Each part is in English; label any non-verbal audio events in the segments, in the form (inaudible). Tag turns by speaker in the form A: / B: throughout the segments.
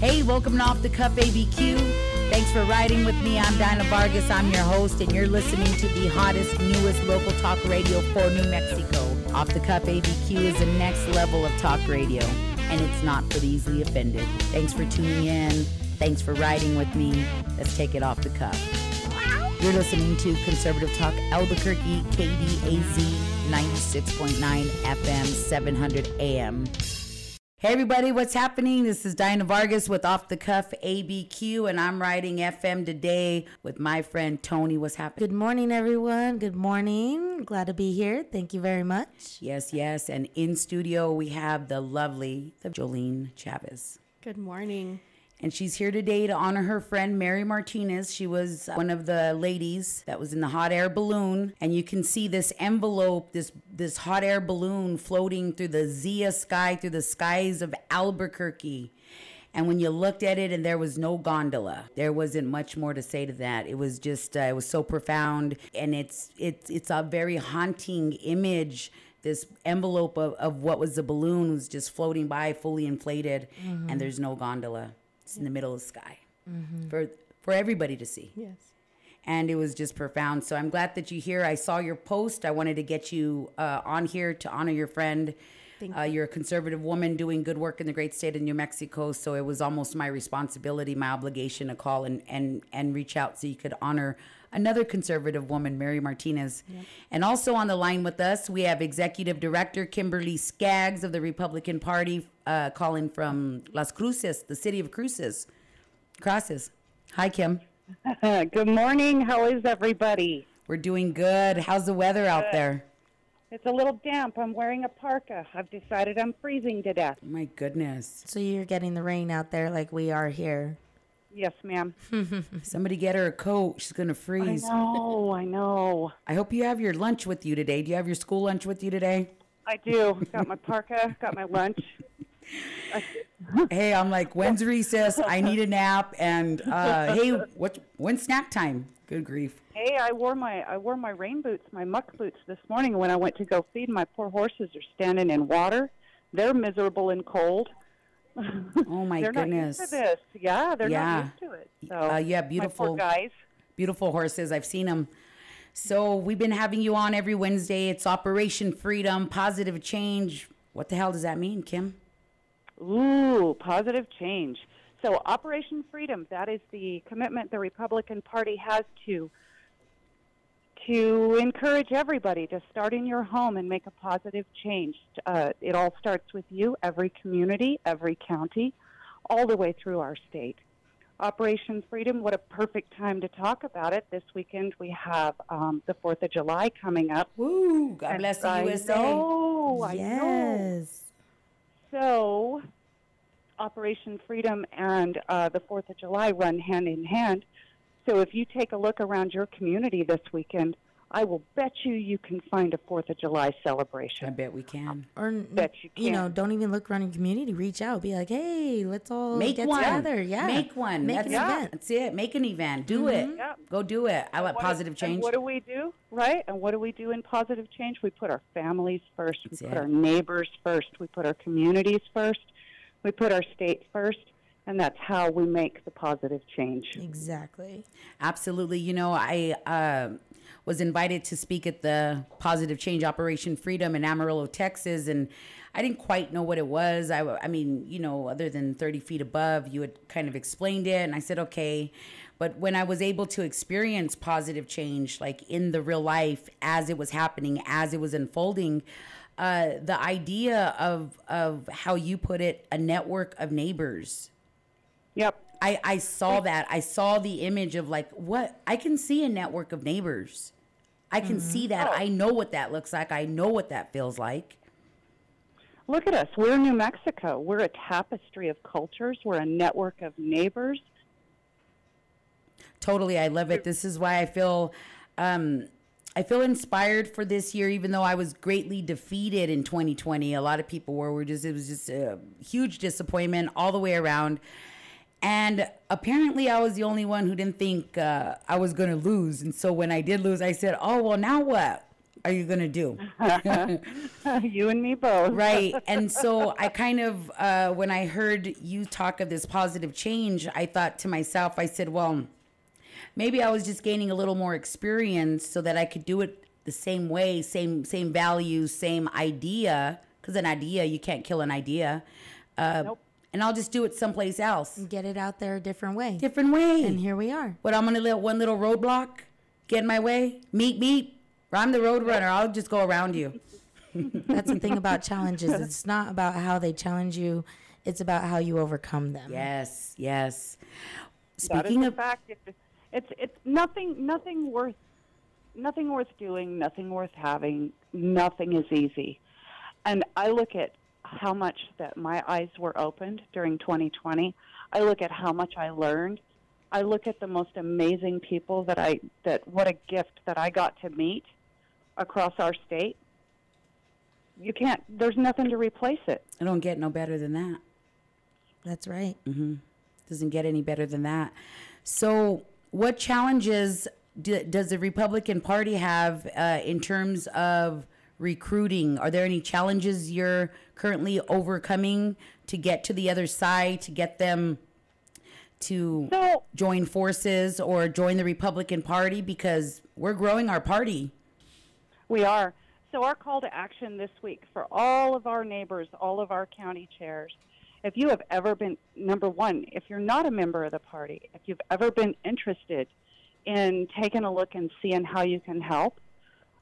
A: Hey, welcome to Off the Cuff ABQ. Thanks for riding with me. I'm Dinah Vargas. I'm your host, and you're listening to the hottest, newest local talk radio for New Mexico. Off the Cuff ABQ is the next level of talk radio, and it's not for the easily offended. Thanks for tuning in. Thanks for riding with me. Let's take it off the cuff. You're listening to Conservative Talk Albuquerque, KDAZ 96.9 FM, 700 AM. Hey everybody, what's happening? This is Dinah Vargas with Off the Cuff ABQ, and I'm riding FM today with my friend Toni. What's happening?
B: Good morning, everyone. Good morning. Glad to be here. Thank you very much.
A: Yes, yes. And in studio, we have the lovely the Joleen Chavez.
C: Good morning
A: and she's here today to honor her friend Mary Martinez. She was one of the ladies that was in the hot air balloon, and you can see this envelope, this this hot air balloon floating through the Zia sky, through the skies of Albuquerque. And when you looked at it, and there was no gondola, there wasn't much more to say to that. It was just, uh, it was so profound, and it's it's it's a very haunting image this envelope of, of what was the balloon was just floating by fully inflated mm-hmm. and there's no gondola it's in the middle of the sky mm-hmm. for for everybody to see.
C: Yes.
A: And it was just profound. So I'm glad that you're here. I saw your post. I wanted to get you uh, on here to honor your friend. Thank uh, you. You're a conservative woman doing good work in the great state of New Mexico. So it was almost my responsibility, my obligation to call and, and, and reach out so you could honor another conservative woman, Mary Martinez. Yep. And also on the line with us, we have Executive Director Kimberly Skaggs of the Republican Party uh, calling from Las Cruces, the city of Cruces. Crosses. Hi, Kim. (laughs)
D: good morning. How is everybody?
A: We're doing good. How's the weather out there?
D: It's a little damp. I'm wearing a parka. I've decided I'm freezing to death.
A: My goodness.
B: So you're getting the rain out there like we are here.
D: Yes, ma'am.
A: Somebody get her a coat. She's going to freeze.
D: I know, I know.
A: I hope you have your lunch with you today. Do you have your school lunch with you today?
D: I do. Got my parka, got my lunch.
A: hey, I'm like, when's recess? I need a nap. And uh, hey, what? When's snack time? Good grief.
D: Hey, I wore my I wore my rain boots, my muck boots this morning when I went to go feed. My poor horses are standing in water. They're miserable and cold. (laughs)
A: Oh my
D: they're
A: goodness!
D: Not used to this. Yeah, they're yeah. not used to it. So, uh,
A: yeah, beautiful
D: guys.
A: Beautiful horses. I've seen them. So we've been having you on every Wednesday. It's Operation Freedom, positive change. What the hell does that mean, Kim?
D: Ooh, positive change. So Operation Freedom, that is the commitment the Republican Party has to to encourage everybody to start in your home and make a positive change. Uh, it all starts with you, every community, every county, all the way through our state. Operation Freedom, what a perfect time to talk about it. This weekend we have um, the 4th of July coming up.
A: Woo! God bless the
D: I
A: USA.
D: Know, I
B: yes.
D: So, Operation Freedom and uh, the 4th of July run hand in hand. So if you take a look around your community this weekend, I will bet you you can find a Fourth of July celebration.
A: I bet we can.
B: Or bet you can. You know, don't even look around your community. Reach out. Be like, hey, let's all
A: make
B: get
A: one.
B: together. Yeah,
A: make one.
B: Make
A: That's,
B: an
A: yeah.
B: event.
A: That's it. Make an event. Do mm-hmm. it. Yep. Go do it. I want positive change.
D: what do we do? Right. And what do we do in positive change? We put our families first. That's we put it. our neighbors first. We put our communities first. We put our state first and that's how we make the positive change.
B: Exactly.
A: Absolutely. You know, I uh, was invited to speak at the Positive Change Operation Freedom in Amarillo, Texas, and I didn't quite know what it was. I, I mean, you know, other than 30 feet above, you had kind of explained it, and I said, okay. But when I was able to experience positive change, like in the real life, as it was happening, as it was unfolding, uh, the idea of of how you put it, a network of neighbors
D: Yep.
A: I, I saw that. I saw the image of like what I can see a network of neighbors. I can mm-hmm. see that. Oh. I know what that looks like. I know what that feels like.
D: Look at us. We're New Mexico. We're a tapestry of cultures. We're a network of neighbors.
A: Totally. I love it. This is why I feel um, I feel inspired for this year, even though I was greatly defeated in 2020. A lot of people were, were just, it was just a huge disappointment all the way around. And apparently, I was the only one who didn't think uh, I was going to lose. And so when I did lose, I said, "Oh well, now what? are you going to do? (laughs)
D: you and me both.
A: right. (laughs) And so I kind of, uh, when I heard you talk of this positive change, I thought to myself, I said, well, maybe I was just gaining a little more experience so that I could do it the same way, same same values, same idea. Because an idea, you can't kill an idea. Uh,
D: Nope.
A: And I'll just do it someplace else,
B: Get it out there a different way.
A: different way.
B: And here we are.
A: What I'm gonna let one little roadblock get in my way? Meet, meet. I'm the road runner. I'll just go around you. (laughs)
B: That's the thing about challenges. It's not about how they challenge you. It's about how you overcome them.
A: Yes, yes. Speaking
D: a
A: of
D: fact. It's, it's it's nothing nothing worth nothing worth doing, nothing worth having. Nothing is easy. And I look at how much that my eyes were opened during 2020. I look at how much I learned. I look at the most amazing people that I that what a gift that I got to meet across our state. You can't there's nothing to replace it.
A: I don't get no better than that.
B: That's right. Mm-hmm.
A: Doesn't get any better than that. So, what challenges do, does the Republican Party have uh, in terms of recruiting? Are there any challenges you're currently overcoming to get to the other side, to get them to
D: So
A: join forces or join the Republican Party? Because we're growing our party.
D: We are. So, our call to action this week for all of our neighbors, all of our county chairs, if you have ever been, number one, if you're not a member of the party, if you've ever been interested in taking a look and seeing how you can help,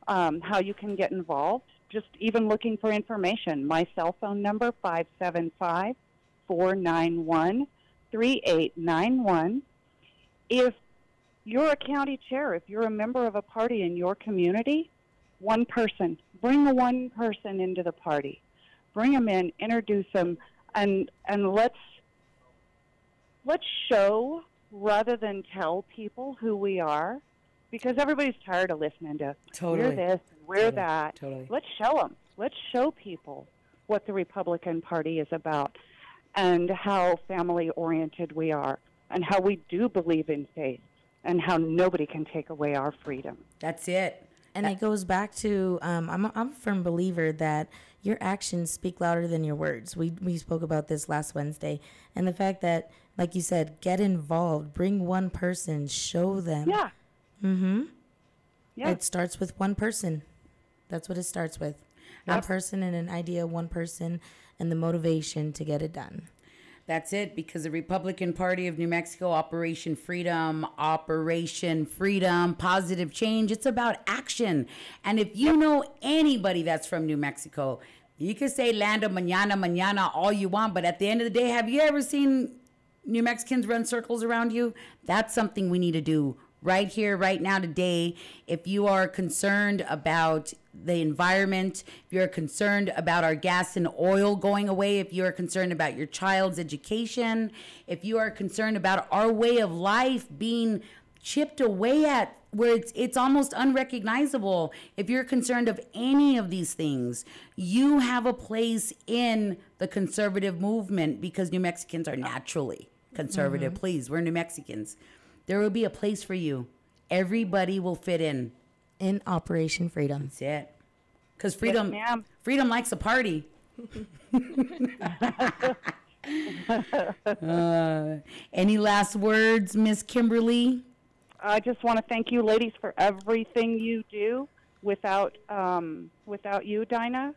D: um, how you can get involved, just even looking for information, my cell phone number, 575 491 3891. If you're a county chair, if you're a member of a party in your community, one person, bring one person into the party. Bring them in, introduce them, and and let's let's show rather than tell people who we are, because everybody's tired of listening to
A: Totally.
D: we're this and we're
A: Totally.
D: that.
A: Totally.
D: Let's show them. Let's show people what the Republican Party is about, and how family oriented we are, and how we do believe in faith, and how nobody can take away our freedom.
A: That's it.
B: And it goes back to um, I'm, a, I'm a firm believer that your actions speak louder than your words. We, we spoke about this last Wednesday. And the fact that, like you said, get involved, bring one person, show them.
D: Yeah. Mm-hmm. Yeah.
B: It starts with one person. That's what it starts with. One person and an idea, one person, and the motivation to get it done.
A: That's it, because the Republican Party of New Mexico, Operation Freedom, Operation Freedom, Positive Change, it's about action. And if you know anybody that's from New Mexico, you can say Lando Manana, Manana all you want, but at the end of the day, have you ever seen New Mexicans run circles around you? That's something we need to do right here, right now, today. If you are concerned about the environment, if you're concerned about our gas and oil going away, if you are concerned about your child's education, if you are concerned about our way of life being chipped away at where it's it's almost unrecognizable if you're concerned of any of these things you have a place in the conservative movement because New Mexicans are naturally conservative mm-hmm. please we're New Mexicans there will be a place for you everybody will fit in
B: In Operation Freedom.
A: that's it cuz freedom
D: ma'am.
A: freedom likes a party (laughs) uh, any last words miss Kimberly
D: I just want to thank you, ladies, for everything you do. Without um, without you, Dinah,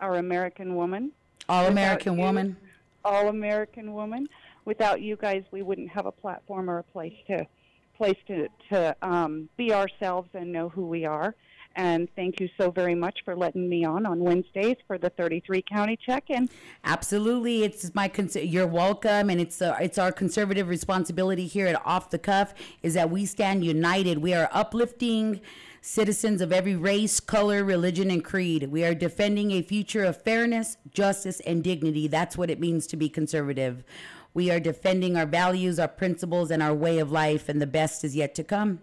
D: our American woman,
A: All American
D: you-
A: woman
D: all American woman. Without you guys, we wouldn't have a platform or a place to place to to um, be ourselves and know who we are. And thank you so very much for letting me on on Wednesdays for the 33 county check-in.
A: Absolutely, it's my cons- you're welcome, and it's uh, it's our conservative responsibility here at Off the Cuff is that we stand united. We are uplifting citizens of every race, color, religion, and creed. We are defending a future of fairness, justice, and dignity. That's what it means to be conservative. We are defending our values, our principles, and our way of life, and the best is yet to come.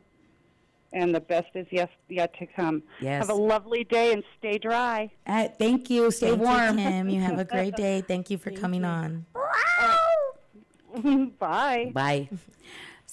D: And the best is yet yet to come.
A: Yes.
D: Have a lovely day and stay dry.
A: Uh, thank you. Stay
B: Thank
A: warm.
B: you, Kim. You have a great (laughs) day. Thank you for coming on. (laughs)
D: Bye.
A: Bye.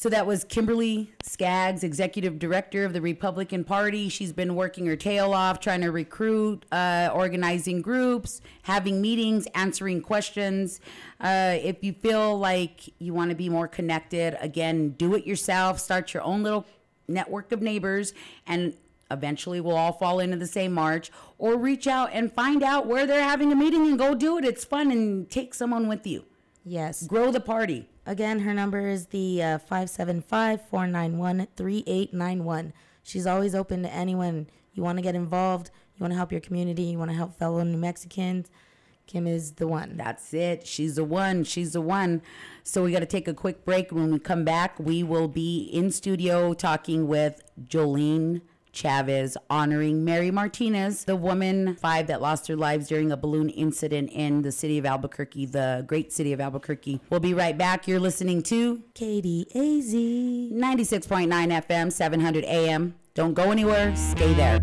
A: So that was Kimberly Skaggs, executive director of the Republican Party. She's been working her tail off, trying to recruit, uh, organizing groups, having meetings, answering questions. Uh, if you feel like you want to be more connected, again, do it yourself. Start your own little network of neighbors, and eventually we'll all fall into the same march. Or reach out and find out where they're having a meeting and go do it. It's fun and take someone with you.
B: Yes.
A: Grow the party.
B: Again, her number is the uh, 575 491 3891. She's always open to anyone. You want to get involved, you want to help your community, you want to help fellow New Mexicans. Kim is the one.
A: That's it. She's the one. She's the one. So we got to take a quick break. When we come back, we will be in studio talking with Joleen Chavez honoring Mary Martinez, the woman five that lost their lives during a balloon incident in the city of Albuquerque, the great city of Albuquerque. We'll be right back. You're listening to
B: KDAZ
A: 96.9 FM, 700 AM. Don't go anywhere. Stay there.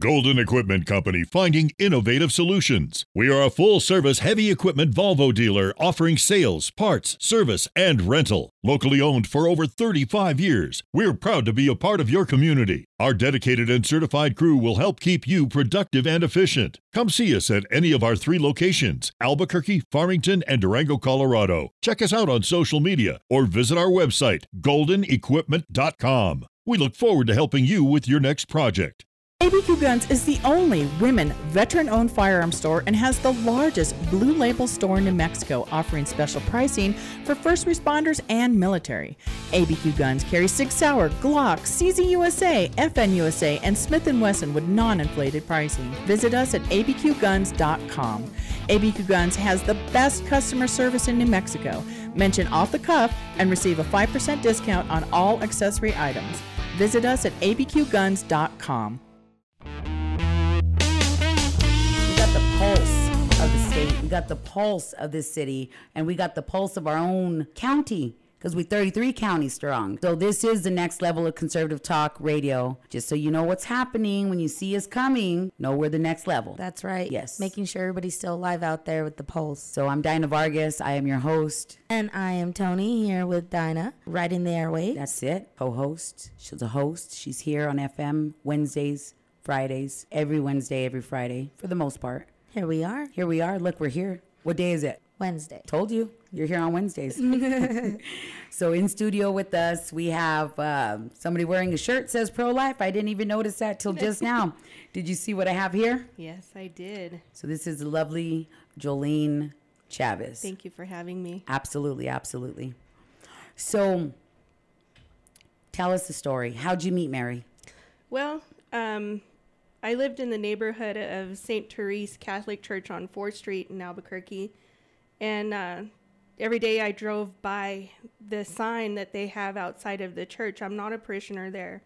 E: Golden Equipment Company finding innovative solutions. We are a full service heavy equipment Volvo dealer offering sales, parts, service, and rental. Locally owned for over 35 years, we're proud to be a part of your community. Our dedicated and certified crew will help keep you productive and efficient. Come see us at any of our three locations Albuquerque, Farmington, and Durango, Colorado. Check us out on social media or visit our website, goldenequipment.com. We look forward to helping you with your next project.
F: ABQ Guns is the only women veteran owned firearm store and has the largest blue label store in New Mexico, offering special pricing for first responders and military. ABQ Guns carries Sig Sauer, Glock, CZ USA, FN USA, and Smith & Wesson with non-inflated pricing. Visit us at abqguns.com. ABQ Guns has the best customer service in New Mexico. Mention off the cuff and receive a 5% discount on all accessory items. Visit us at abqguns.com.
A: We got the pulse of the state. We got the pulse of this city, and we got the pulse of our own county because we're 33 counties strong. So this is the next level of conservative talk radio. Just so you know what's happening when you see us coming, know we're the next level.
B: That's right.
A: Yes.
B: Making sure everybody's still alive out there with the pulse.
A: So I'm Dinah Vargas. I am your host.
B: And I am Toni here with Dinah, right in the airwaves.
A: That's it. Co-host. She's a host. She's here on FM Wednesdays, Fridays, every Wednesday, every Friday for the most part.
B: Here we are,
A: Here we are. Look, we're here. What day is it?
B: Wednesday.
A: Told you, you're here on Wednesdays. (laughs) so in studio with us, we have um somebody wearing a shirt says pro life. I didn't even notice that till just now. (laughs) Did you see what I have here?
C: Yes, I did.
A: So this is the lovely Joleen Chavez.
C: Thank you for having me.
A: Absolutely, absolutely. So tell us the story. How'd you meet Mary?
C: Well, um, I lived in the neighborhood of St. Therese Catholic Church on 4th Street in Albuquerque. And uh, every day I drove by the sign that they have outside of the church. I'm not a parishioner there.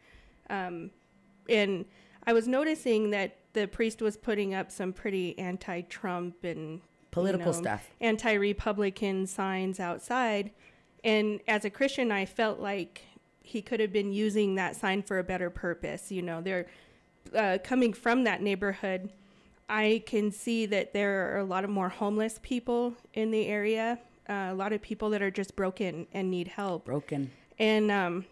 C: Um, and I was noticing that the priest was putting up some pretty anti Trump and
A: Political stuff.
C: anti Republican signs outside. And as a Christian, I felt like he could have been using that sign for a better purpose. You know, they're uh, coming from that neighborhood. I can see that there are a lot of more homeless people in the area, uh, a lot of people that are just broken and need help.
A: Broken.
C: And um,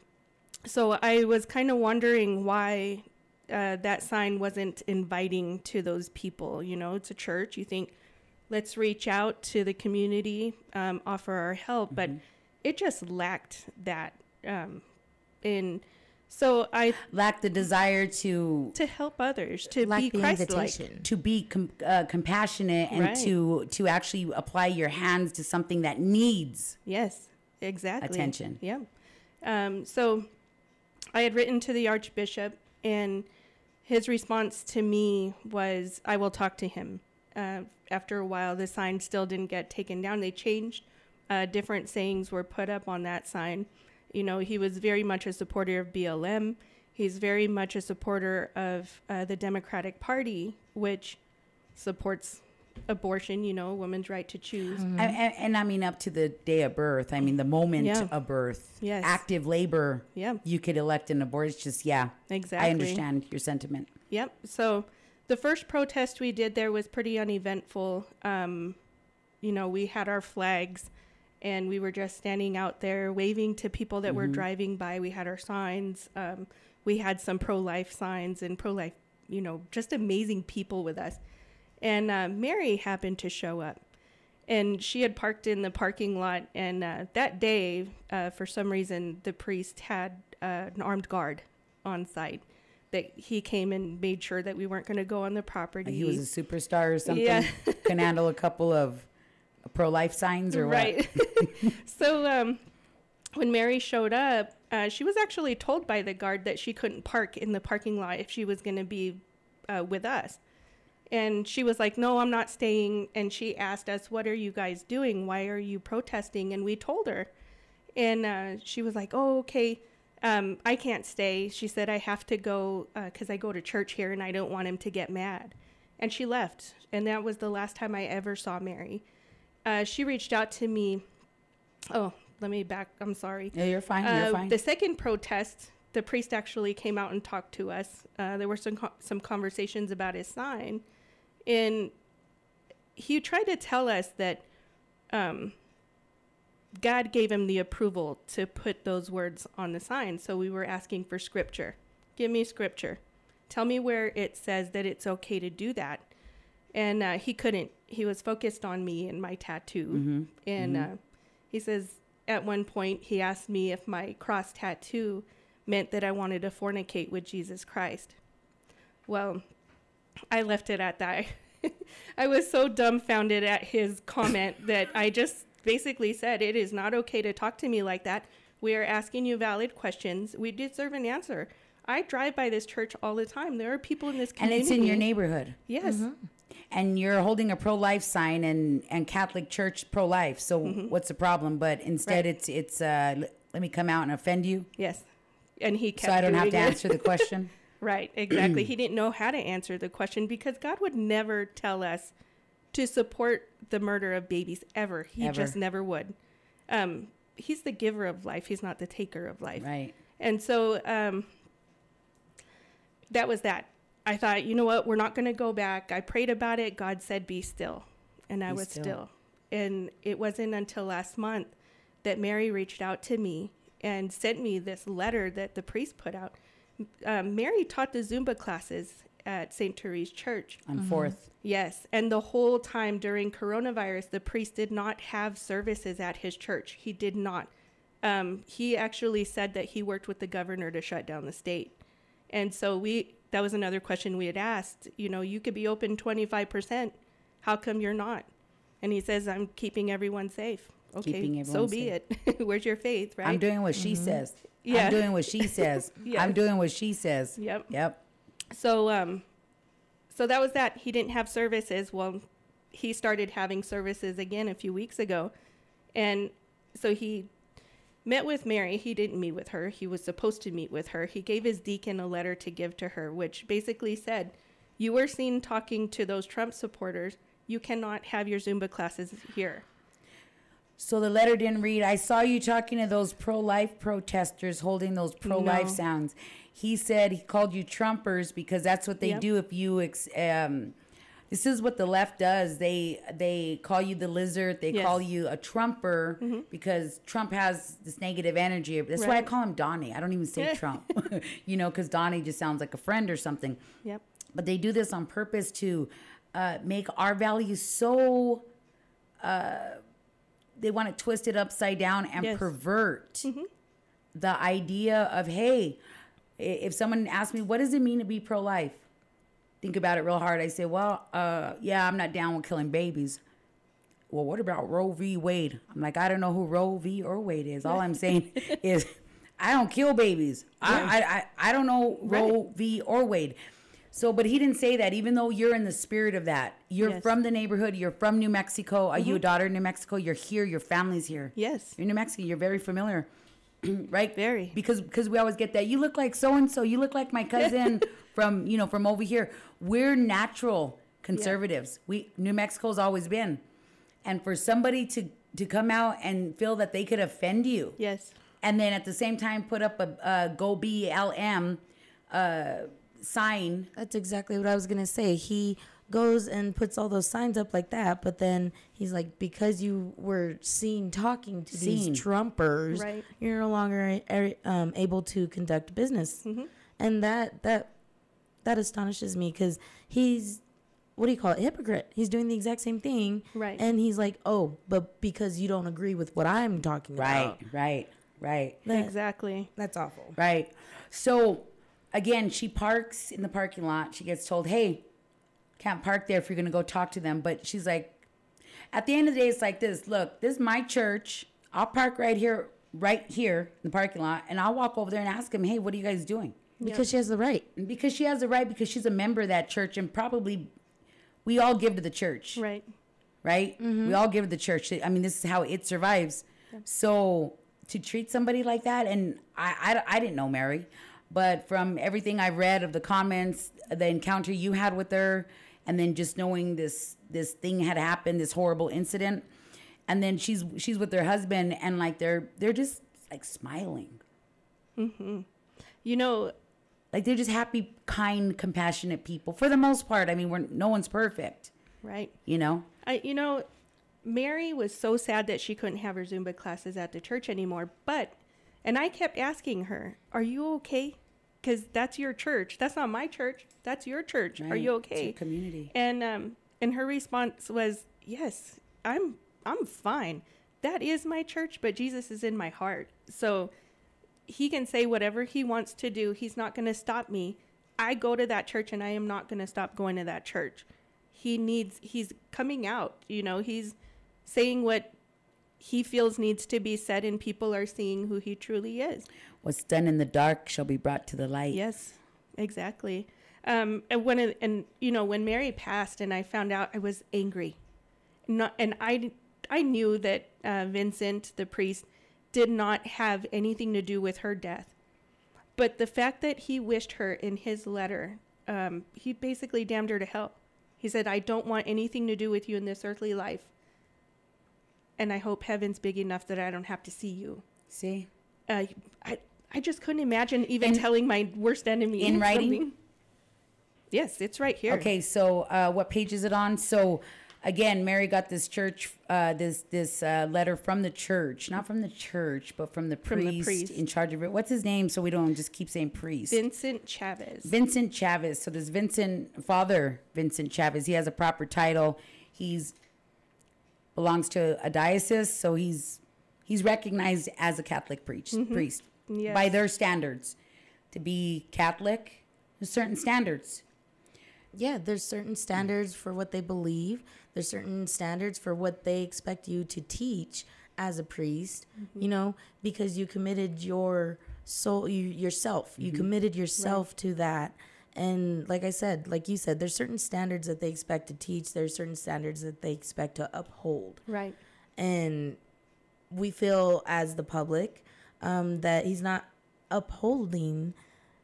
C: so I was kind of wondering why uh, that sign wasn't inviting to those people. You know, it's a church. You think, let's reach out to the community, um, offer our help, but it just lacked that. Um, and so I
A: Lack the desire to
C: to help others to be Christ-like.
B: invitation.
A: to be com- uh, compassionate and
C: Right.
A: to to actually apply your hands to something that needs
C: Yes, exactly.
A: Attention.
C: Yeah. Um, so I had written to the Archbishop, and his response to me was, I will talk to him. Uh, after a while, the sign still didn't get taken down. They changed. Uh, different sayings were put up on that sign. You know, he was very much a supporter of BLM. He's very much a supporter of uh, the Democratic Party, which supports abortion, you know, women's right to choose.
A: and, and, and I mean up to the day of birth. I mean the moment
C: Yeah.
A: of birth.
C: Yes.
A: Active labor.
C: Yeah.
A: You could elect an abortion. It's just yeah.
C: Exactly.
A: I understand your sentiment.
C: Yep. So the first protest we did there was pretty uneventful. Um, you know, we had our flags. And we were just standing out there waving to people that were driving by. We had our signs. Um, we had some pro life signs and pro life, you know, just amazing people with us. And uh, Mary happened to show up. And she had parked in the parking lot. And uh, that day, uh, for some reason, the priest had uh, an armed guard on site. That he came and made sure that we weren't going to go on the property.
A: He was a superstar or something.
C: Yeah.
A: Can handle a couple of pro life signs or
C: right. (laughs) so um, when Mary showed up, uh, she was actually told by the guard that she couldn't park in the parking lot if she was going to be uh, with us. And she was like, No, I'm not staying. And she asked us, What are you guys doing? Why are you protesting? And we told her. And uh, she was like, Oh, okay. Um, I can't stay. She said, I have to go because I go to church here and I don't want him to get mad. And she left. And that was the last time I ever saw Mary. Uh, she reached out to me. Oh, let me back. I'm sorry.
A: Yeah, you're fine. You're
C: Uh,
A: fine.
C: The second protest, the priest actually came out and talked to us. Uh, there were some co- some conversations about his sign, and he tried to tell us that um, God gave him the approval to put those words on the sign. So we were asking for scripture. Give me scripture. Tell me where it says that it's okay to do that. And uh, he couldn't. He was focused on me and my tattoo. Mm-hmm. And mm-hmm. Uh, he says at one point he asked me if my cross tattoo meant that I wanted to fornicate with Jesus Christ. Well, I left it at that. (laughs) I was so dumbfounded at his comment (laughs) that I just basically said, It is not okay to talk to me like that. We are asking you valid questions. We deserve an answer. I drive by this church all the time. There are people in this community.
A: and it's in your neighborhood.
C: Yes. Mm-hmm.
A: And you're holding a pro-life sign and and Catholic Church pro-life. So what's the problem? But instead,
C: Mm-hmm. Right.
A: it's it's uh, l- let me come out and offend you,
C: Yes. And he kept
A: so I don't have to
C: it.
A: answer the (laughs) question.
C: Right, (clears throat) exactly. he didn't know how to answer the question because God would never tell us to support the murder of babies ever. He
A: Ever.
C: just never would. Um, he's the giver of life. He's not the taker of life.
A: right.
C: And so um, that was that. I thought, you know what? We're not going to go back. I prayed about it. God said, be still. And I
A: Be
C: was
A: still.
C: still. And it wasn't until last month that Mary reached out to me and sent me this letter that the priest put out. Um, Mary taught the Zumba classes at St. Therese Church.
A: On fourth.
C: Yes, and the whole time during coronavirus, the priest did not have services at his church. He did not. Um, he actually said that he worked with the governor to shut down the state, and so we. That was another question we had asked. You know, you could be open twenty five percent. How come you're not? And he says, "I'm keeping everyone safe." Okay,
A: Keeping
C: so
A: everyone
C: be it. (laughs) Where's your faith, right?
A: I'm doing what she says.
C: Yeah.
A: I'm doing what she (laughs) says.
C: Yes.
A: I'm doing what she says.
C: Yep.
A: Yep.
C: So um so that was that. He didn't have services. Well, he started having services again a few weeks ago. And so he met with Mary. He didn't meet with her. He was supposed to meet with her. He gave his deacon a letter to give to her, which basically said, "You were seen talking to those Trump supporters. You cannot have your Zumba classes here."
A: So the letter didn't read, I saw you talking to those pro life protesters holding those pro life
C: No.
A: sounds. He said he called you Trumpers because that's what they
C: Yep.
A: do if you. Ex- um, this is what the left does. They they call you the lizard. They
C: Yes.
A: call you a Trumper because Trump has this negative energy. That's why I call him Donnie. I don't even say (laughs) Trump, (laughs) you know, because Donnie just sounds like a friend or something
C: Yep.
A: but they do this on purpose to uh, make our values so uh, they want to twist it upside down and
C: Yes.
A: pervert the idea of hey if someone asks me what does it mean to be pro-life think about it real hard. I say well uh, yeah i'm not down with killing babies. Well what about roe v. Wade? I'm like i don't know who roe v. or wade is. All i'm saying (laughs) is i don't kill babies. I, I, I i don't know roe v. or wade. So but he didn't say that even though you're in the spirit of that. You're
C: Yes.
A: from the neighborhood. You're from new mexico. Are you a daughter in new mexico. You're here. Your family's here.
C: Yes.
A: you're new mexican. You're very familiar (clears throat) right
C: Very.
A: because because we always get that you look like so and so you look like my cousin (laughs) from you know from over here we're natural conservatives we new mexico's always been and for somebody to to come out and feel that they could offend you
C: Yes.
A: and then at the same time put up a, a go blm uh sign
B: That's exactly what I was gonna say. He goes and puts all those signs up like that, but then he's like, because you were seen talking to
A: Seen.
B: these Trumpers,
C: Right.
B: you're no longer um, able to conduct business,
C: Mm-hmm.
B: and that that that astonishes me because he's what do you call it hypocrite he's doing the exact same thing
C: Right.
B: and he's like oh but because you don't agree with what i'm talking
A: Right,
B: about
A: right, right,
B: that-
C: Exactly.
B: that's awful
A: right. So again, she parks in the parking lot. She gets told, "Hey, can't park there if you're gonna go talk to them." But she's like, at the end of the day, it's like this. Look, this is my church. I'll park right here, right here in the parking lot, and I'll walk over there and ask them, "Hey, what are you guys doing?"
B: because she has the right
A: because she has the right, because she's a member of that church, and probably we all give to the church,
C: Right.
A: right? Mm-hmm. We all give to the church. I mean, this is how it survives. So to treat somebody like that, and I, I, I didn't know Mary, but from everything I've read of the comments, the encounter you had with her, and then just knowing this this thing had happened, this horrible incident, and then she's she's with her husband, and like they're they're just like smiling, mm-hmm.
C: You know,
A: like they're just happy, kind, compassionate people for the most part. I mean, we're no one's perfect,
C: right.
A: you know.
C: I you know, Mary was so sad that she couldn't have her Zumba classes at the church anymore. But, and I kept asking her, "Are you okay?" Because that's your church. That's not my church. That's your church. Are
A: Right.
C: you
A: It's your
C: okay?
A: community.
C: And um, and her response was, "Yes, I'm I'm fine. That is my church, but Jesus is in my heart. So he can say whatever he wants to do. He's not going to stop me. I go to that church and I am not going to stop going to that church. He needs he's coming out, you know, he's saying what he feels needs to be said and people are seeing who he truly is.
A: What's done in the dark shall be brought to the light.
C: Yes, exactly. Um, and when it, and you know when Mary passed, and I found out, I was angry. Not, and I I knew that uh, Vincent, the priest, did not have anything to do with her death. But the fact that he wished her in his letter, um, he basically damned her to hell. He said, "I don't want anything to do with you in this earthly life." And I hope heaven's big enough that I don't have to see you
A: See?
C: uh, I I just couldn't imagine even
A: In-
C: telling my worst enemy
A: in writing?
C: something. Yes, it's right here.
A: Okay, so uh, what page is it on? So again, Mary got this church, uh, this this uh, letter from the church, not from the church, but from the
C: From the
A: priest,
C: priest.
A: in charge of it. What's his name? So we don't just keep saying priest.
C: Vincent Chavez.
A: Vincent Chavez. So this Vincent father, Vincent Chavez, he has a proper title. He's belongs to a diocese, so he's he's recognized as a Catholic priest. Priest
C: Yes.
A: by their standards. To be Catholic, there's certain standards.
B: yeah there's certain standards for what they believe there's certain standards for what they expect you to teach as a priest you mm-hmm. know because you committed your soul you yourself you mm-hmm. committed yourself to that and like i said like you said there's certain standards that they expect to teach there's certain standards that they expect to uphold
C: right.
B: and we feel as the public um, that he's not upholding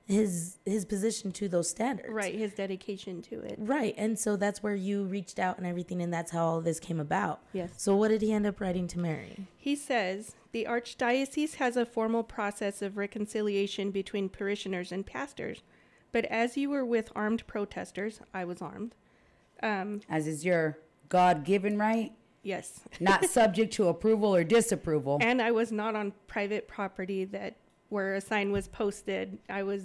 B: his his position to those standards
C: Right. His dedication to it.
B: Right. And so that's where you reached out and everything, and that's how all this came about.
C: Yes.
B: So what did he end up writing to Mary?
C: He says the archdiocese has a formal process of reconciliation between parishioners and pastors, but as you were with armed protesters, I was armed. Um,
A: As is your God given right,
C: yes.
A: not subject to approval or disapproval.
C: and I was not on private property that where a sign was posted. I was.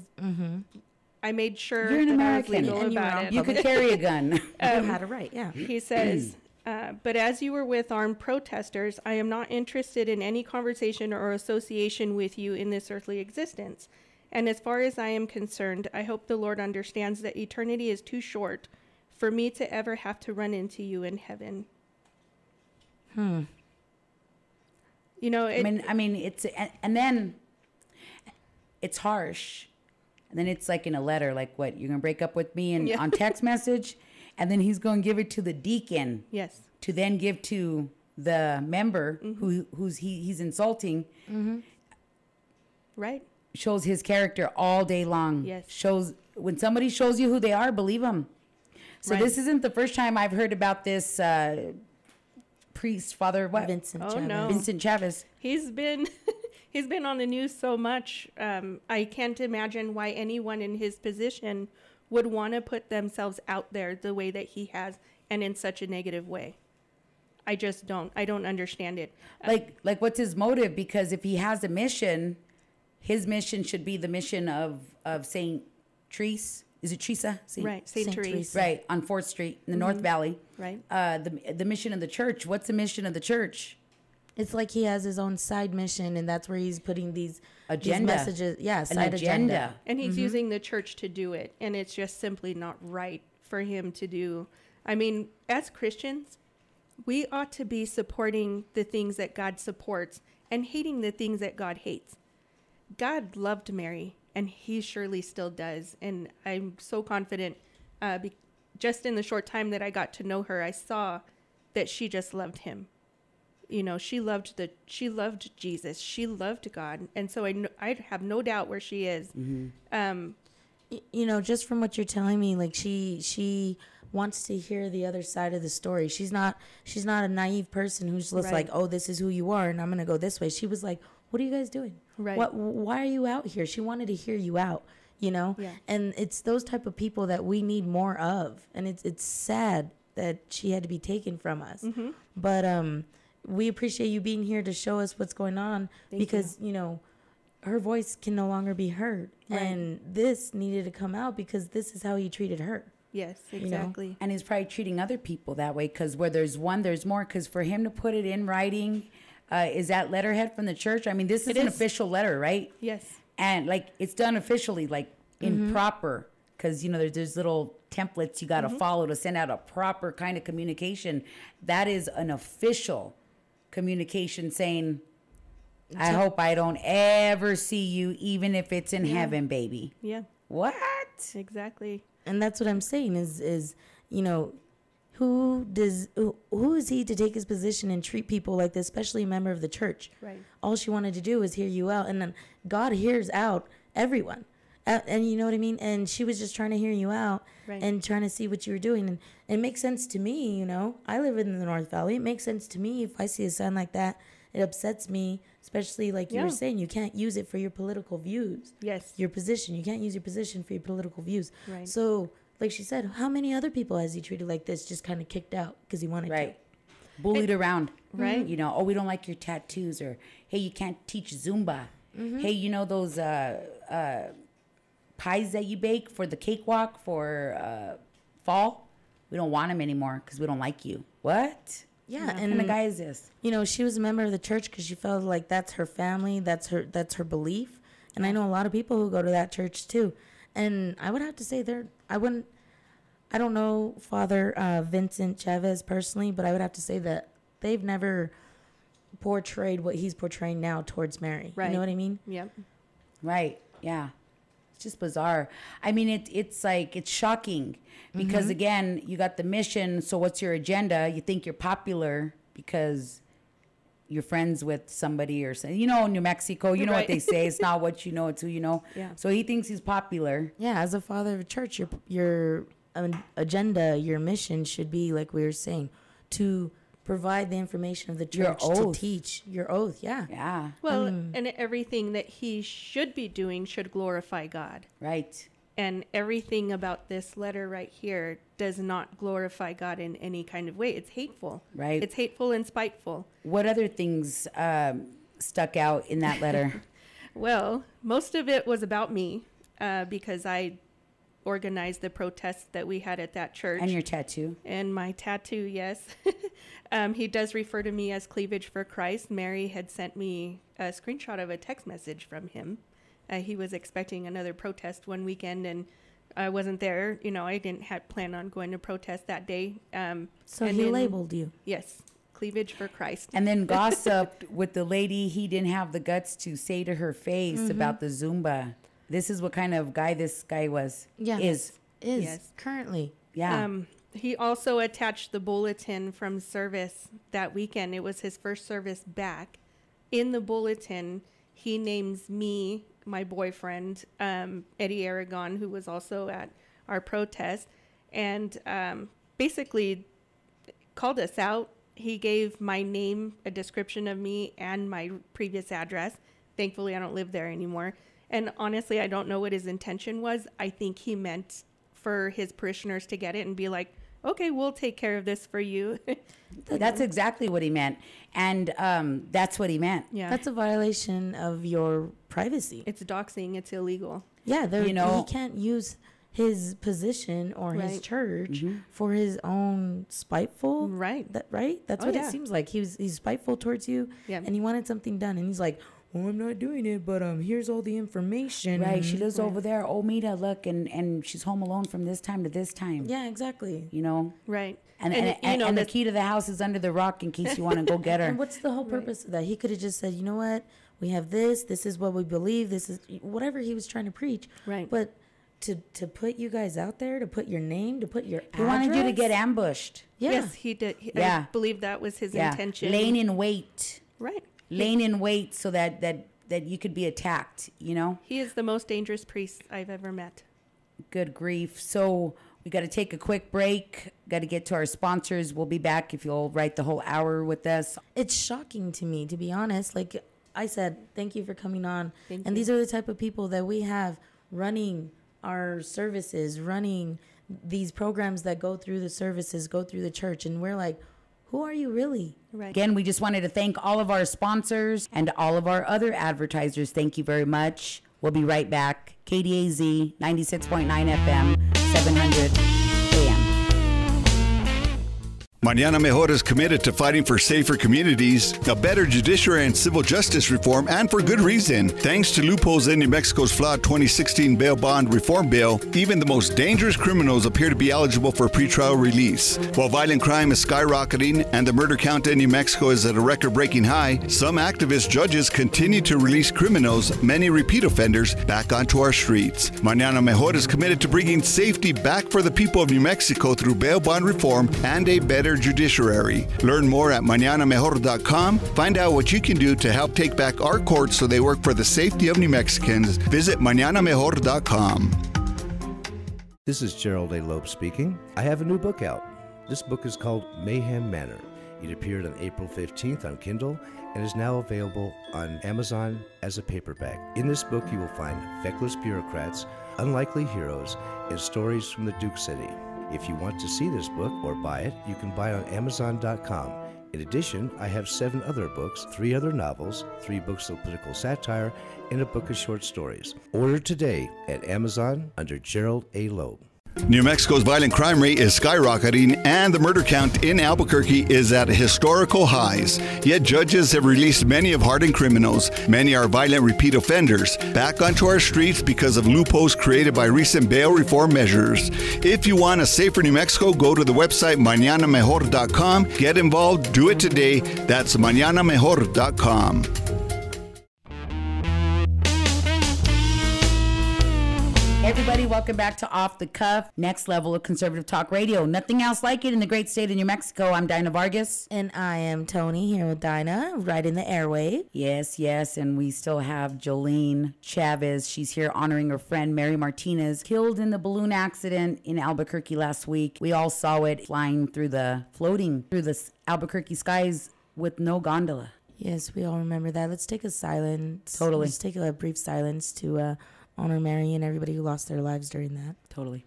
C: I made sure
A: You're an
C: that I was
A: American.
C: legal
B: And you were
C: about
B: on
C: it.
A: you could carry a gun. (laughs)
B: you had a right. Yeah.
C: He says, uh, but as you were with armed protesters, I am not interested in any conversation or association with you in this earthly existence. And as far as I am concerned, I hope the Lord understands that eternity is too short for me to ever have to run into you in heaven. Hmm. You know, it,
A: I mean, I mean, it's and, and then it's harsh, and then it's like in a letter, like what you're gonna break up with me and (laughs)
C: Yeah.
A: on text message, and then he's gonna give it to the deacon
C: yes,
A: to then give to the member who who's he he's insulting.
C: right?
A: Shows his character all day long.
C: Yes.
A: shows when somebody shows you who they are, believe them. So
C: Right.
A: this isn't the first time I've heard about this uh, priest, Father what
B: Vincent.
C: Oh,
B: Chavez.
C: no.
A: Vincent Chavez.
C: He's been (laughs) he's been on the news so much. Um, I can't imagine why anyone in his position would want to put themselves out there the way that he has and in such a negative way. I just don't. I don't understand it.
A: like like what's his motive because if he has a mission his mission should be the mission of of saint Therese is it Teresa Saint,
C: Right, Saint
B: Saint
C: Therese.
B: Teresa.
A: right on fourth street in the north valley
C: Right.
A: uh the the mission of the church what's the mission of the church
B: It's like he has his own side mission, and that's where he's putting these these
A: Agenda.
B: messages. Yeah,
A: an
B: side
A: agenda,
B: agenda.
C: And he's using the church to do it. And it's just simply not right for him to do. I mean, as Christians, we ought to be supporting the things that God supports and hating the things that God hates. God loved Mary, and he surely still does. And I'm so confident, uh, be- just in the short time that I got to know her, I saw that she just loved him. You know, she loved the she loved Jesus. She loved God, and so I kn- I have no doubt where she is. Um,
B: Y- you know just from what you're telling me like she she wants to hear the other side of the story she's not she's not a naive person who's just
C: Right.
B: like oh this is who you are and i'm gonna go this way she was like what are you guys doing
C: Right.
B: what why are you out here she wanted to hear you out you know
C: Yeah.
B: and it's those type of people that we need more of and it's it's sad that she had to be taken from us
C: Mm-hmm.
B: but um we appreciate you being here to show us what's going on because you know her voice can no longer be heard
C: Right.
B: and this needed to come out because this is how he treated her
C: yes,
B: know?
C: exactly.
A: and he's probably treating other people that way because where there's one there's more because for him to put it in writing uh, is that letterhead from the church i mean this is
C: It
A: an
C: is.
A: official letter right
C: Yes.
A: and like it's done officially like in proper because you know there's, there's little templates you got to follow to send out a proper kind of communication that is an official communication saying i hope i don't ever see you even if it's in heaven baby
C: Yeah.
A: what
C: Exactly.
B: and that's what i'm saying is is you know who does who, who is he to take his position and treat people like this especially a member of the church
C: Right.
B: all she wanted to do was hear you out and then god hears out everyone uh, and you know what i mean and she was just trying to hear you out
C: Right.
B: and trying to see what you were doing and it makes sense to me you know i live in the north valley it makes sense to me if i see a sign like that it upsets me especially like you
C: Yeah.
B: were saying you can't use it for your political views
C: Yes.
B: your position. You can't use your position for your political views.
C: Right.
B: So, like she said, how many other people has he treated like this? Just kind of kicked out because he wanted to.
A: right bullied around
C: Right.
A: you know oh we don't like your tattoos or hey you can't teach zumba hey you know those uh uh pies that you bake for the cakewalk for uh fall we don't want them anymore because we don't like you what
B: to. Yeah, and
A: kind of guy is this
B: you know she was a member of the church because she felt like that's her family, that's her that's her belief. And I know a lot of people who go to that church too. And I would have to say they're I wouldn't I don't know Father uh, Vincent Chavez personally, but I would have to say that they've never portrayed what he's portraying now towards Mary.
C: Right.
B: You know what I mean?
C: Yep.
A: Right. Yeah. It's just bizarre. I mean, it, it's like, it's shocking because, again, you got the mission. So, what's your agenda? You think you're popular because you're friends with somebody or something. You know, New Mexico, you know what they say. It's not (laughs) what you know, it's who you know.
C: Yeah.
A: So, he thinks he's popular.
B: Yeah, as a father of a church, your your um, agenda, your mission should be like we were saying, to provide the information of the church to teach your oath. Yeah,
A: Yeah.
C: Well, and everything that he should be doing should glorify God.
A: Right.
C: And everything about this letter right here does not glorify God in any kind of way. It's hateful.
A: Right.
C: It's hateful and spiteful.
A: What other things um, stuck out in that letter? (laughs)
C: Well, most of it was about me uh, because I organized the protests that we had at that church.
A: and your tattoo.
C: And my tattoo, yes. (laughs) um, he does refer to me as Cleavage for Christ. Mary had sent me a screenshot of a text message from him. Uh, he was expecting another protest one weekend, and I wasn't there. You know, I didn't have plan on going to protest that day. Um,
B: so
C: and
B: he
C: then-
B: labeled you.
C: Yes, Cleavage for Christ.
A: And then (laughs) gossiped with the lady he didn't have the guts to say to her face
C: Mm-hmm.
A: about the Zumba. This is what kind of guy this guy was.
B: Yeah,
A: Is.
B: is
C: Yes.
B: currently.
A: Yeah.
C: Um, he also attached the bulletin from service that weekend. It was his first service back. In the bulletin, he names me, my boyfriend, um, Eddie Aragon, who was also at our protest, and um, basically called us out. He gave my name, a description of me, and my previous address. Thankfully, I don't live there anymore. And honestly, I don't know what his intention was. I think he meant for his parishioners to get it and be like, okay, we'll take care of this for you. (laughs)
A: That's exactly what he meant, and um, that's what he meant.
C: yeah.
B: That's a violation of your privacy.
C: it's doxing, it's illegal.
B: Yeah, there,
A: You know-
B: he can't use his position or his
C: Right.
B: church for his own spiteful.
C: Right.
B: That right? That's
C: Oh,
B: what
C: yeah.
B: it seems like. He was he's spiteful towards you.
C: Yeah.
B: And he wanted something done, and he's like, "Well, I'm not doing it, but um, here's all the information."
A: Right? She
B: and-
A: lives over there. Oh, Mita, look, and and she's home alone from this time to this time.
B: Yeah, exactly.
A: You know,
C: Right.
A: and and, and,
C: you know,
A: and the
C: the-
A: key to the house is under the rock in case you want to go get her. (laughs)
B: And what's the whole purpose of that? He could have just said, "You know what? We have this. This is what we believe. This is whatever he was trying to preach."
C: Right.
B: But to to put you guys out there, to put your name, to put your
A: He wanted you to get ambushed.
B: Yeah.
C: Yes, he did. He-
A: Yeah.
C: I believe that was his
A: Yeah,
C: intention.
A: laying in wait,
C: right.
A: Laying in wait, so that that that you could be attacked. You know.
C: He is the most dangerous priest I've ever met.
A: Good grief. So we got to take a quick break. Got to get to our sponsors. We'll be back if you'll write the whole hour with us.
B: it's shocking to me to be honest like i said thank you for coming on
C: Thank
B: and
C: you.
B: these are the type of people that we have running our services running these programs that go through the services go through the church and we're like who are you really
C: Right.
A: Again, we just wanted to thank all of our sponsors and all of our other advertisers. Thank you very much. We'll be right back. KDAZ 96.9 FM, 700 AM.
G: Mañana Mejor is committed to fighting for safer communities, a better judiciary and civil justice reform, and for good reason. Thanks to loopholes in New Mexico's flawed 2016 bail bond reform bill, even the most dangerous criminals appear to be eligible for pretrial release. While violent crime is skyrocketing and the murder count in New Mexico is at a record breaking high, some activist judges continue to release criminals, many repeat offenders, back onto our streets. Mañana Mejor is committed to bringing safety back for the people of New Mexico through bail bond reform and a better judiciary. Learn more at mañanamejor.com. Find out what you can do to help take back our courts so they work for the safety of New Mexicans. Visit mañanamejor.com.
H: This is Gerald A. Loeb speaking. I have a new book out. This book is called Mayhem Manor. It appeared on April 15th on Kindle and is now available on Amazon as a paperback. In this book, you will find feckless bureaucrats, unlikely heroes, and stories from the Duke City. If you want to see this book or buy it, you can buy it on Amazon.com. In addition, I have seven other books, three other novels, three books of political satire, and a book of short stories. Order today at Amazon under Gerald A. Loeb.
G: New Mexico's violent crime rate is skyrocketing, and the murder count in Albuquerque is at historical highs. Yet judges have released many of hardened criminals. Many are violent repeat offenders back onto our streets because of loopholes created by recent bail reform measures. If you want a safer New Mexico, go to the website mañanamejor.com. Get involved, do it today. That's mañanamejor.com.
A: everybody, welcome back to Off the Cuff, next level of conservative talk radio. Nothing else like it in the great state of New Mexico. I'm Dinah Vargas.
B: and i am Toni here with dinah right in the airway
A: Yes, yes, and we still have Joleen Chavez. She's here honoring her friend Mary Martinez, killed in the balloon accident in Albuquerque last week. We all saw it flying through the, floating through the Albuquerque skies with no gondola.
B: yes we all remember that let's take a silence
A: Totally.
B: let's take a brief silence to uh, honor mary and everybody who lost their lives during that
A: Totally.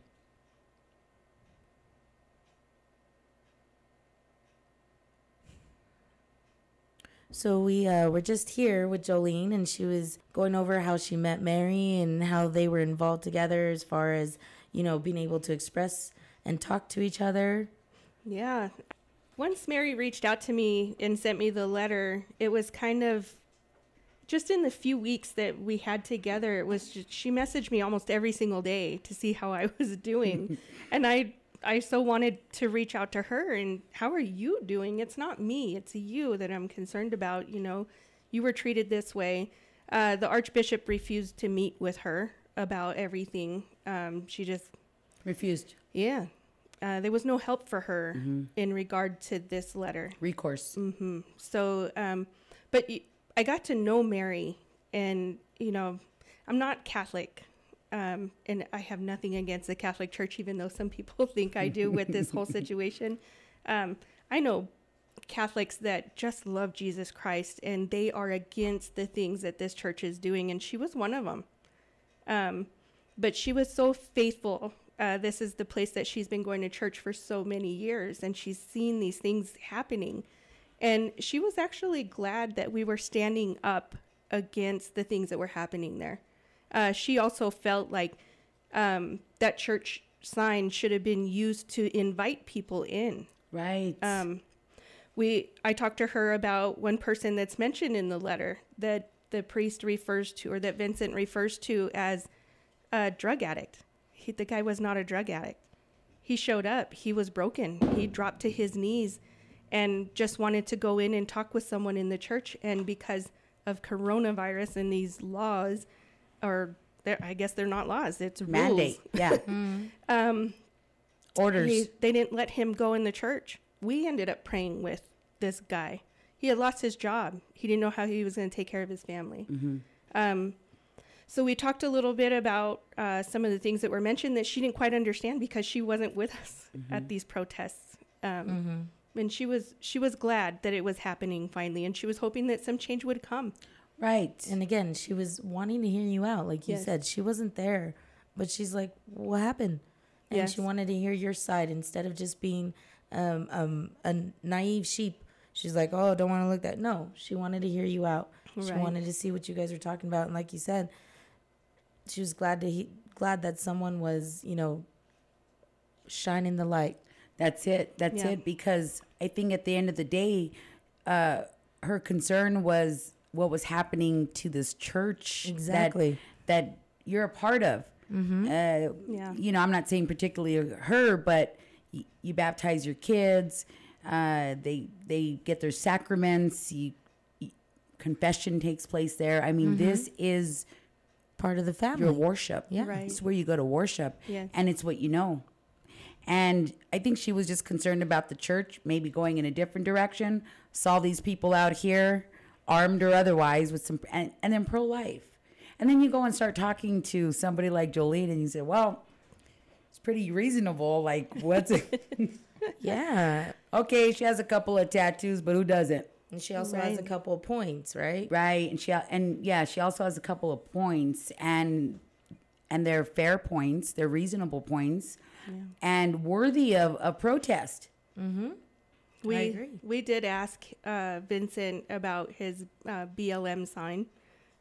B: So we uh, were just here with Joleen, and she was going over how she met Mary and how they were involved together as far as you know being able to express and talk to each other.
C: Yeah. Once Mary reached out to me and sent me the letter, it was kind of just in the few weeks that we had together, it was just, she messaged me almost every single day to see how I was doing. (laughs) and I I so wanted to reach out to her and how are you doing? It's not me, it's you that I'm concerned about, you know. You were treated this way. Uh, the archbishop refused to meet with her about everything. Um, she just
A: Refused.
C: yeah. Uh, there was no help for her in regard to this letter.
A: Recourse.
C: So, um, but y- I got to know Mary, and you know, I'm not Catholic, um, and I have nothing against the Catholic Church, even though some people (laughs) think I do with this whole (laughs) situation. Um, I know Catholics that just love Jesus Christ, and they are against the things that this church is doing, and she was one of them. Um, but she was so faithful uh, this is the place that she's been going to church for so many years, and she's seen these things happening. And she was actually glad that we were standing up against the things that were happening there. Uh, she also felt like um, that church sign should have been used to invite people in.
A: Right.
C: Um, we I talked to her about one person that's mentioned in the letter that the priest refers to, or that Vincent refers to as a drug addict. He, the guy was not a drug addict. He showed up. He was broken. He dropped to his knees and just wanted to go in and talk with someone in the church. And because of coronavirus and these laws, or they're- I guess they're not laws, it's
A: Mandate.
C: rules.
A: Yeah. (laughs)
C: Um,
A: Orders.
C: he- they didn't let him go in the church. We ended up praying with this guy. He had lost his job. He didn't know how he was going to take care of his family. Um, so we talked a little bit about uh, some of the things that were mentioned that she didn't quite understand because she wasn't with us at these protests. Um, And she was she was glad that it was happening finally, and she was hoping that some change would come.
A: right.
B: And again, she was wanting to hear you out, like you
C: Yes.
B: said. She wasn't there, but she's like, "What happened?" And
C: Yes.
B: she wanted to hear your side instead of just being um, um, a naive sheep. She's like, "Oh, don't want to look that." No, she wanted to hear you out. She wanted to see what you guys were talking about, and like you said, she was glad to he- glad that someone was, you know, shining the light.
A: That's it. That's
C: Yeah.
A: it. Because I think at the end of the day, uh, her concern was what was happening to this church. that-
B: Exactly.
A: That, you're a part of. Mm-hmm. Uh,
C: Yeah.
A: You know, I'm not saying particularly her, but y- you baptize your kids. Uh, they they get their sacraments. You, confession takes place there. I mean, this is
B: Part of the family.
A: your worship.
B: Yeah.
C: Right.
A: It's where you go to worship.
C: Yes.
A: And it's what you know. And I think she was just concerned about the church maybe going in a different direction. Saw these people out here, armed or otherwise, with some, and, and then pro life. And then you go and start talking to somebody like Joleen, and you say, well, it's pretty reasonable. Like, what's it? (laughs)
B: yeah.
A: okay, she has a couple of tattoos, but who doesn't?
B: And she also has a couple of points, right?
A: right and she and yeah she also has a couple of points and and they're fair points they're reasonable points and worthy of a protest
C: We
B: agree.
C: we did ask uh, Vincent about his uh, BLM sign,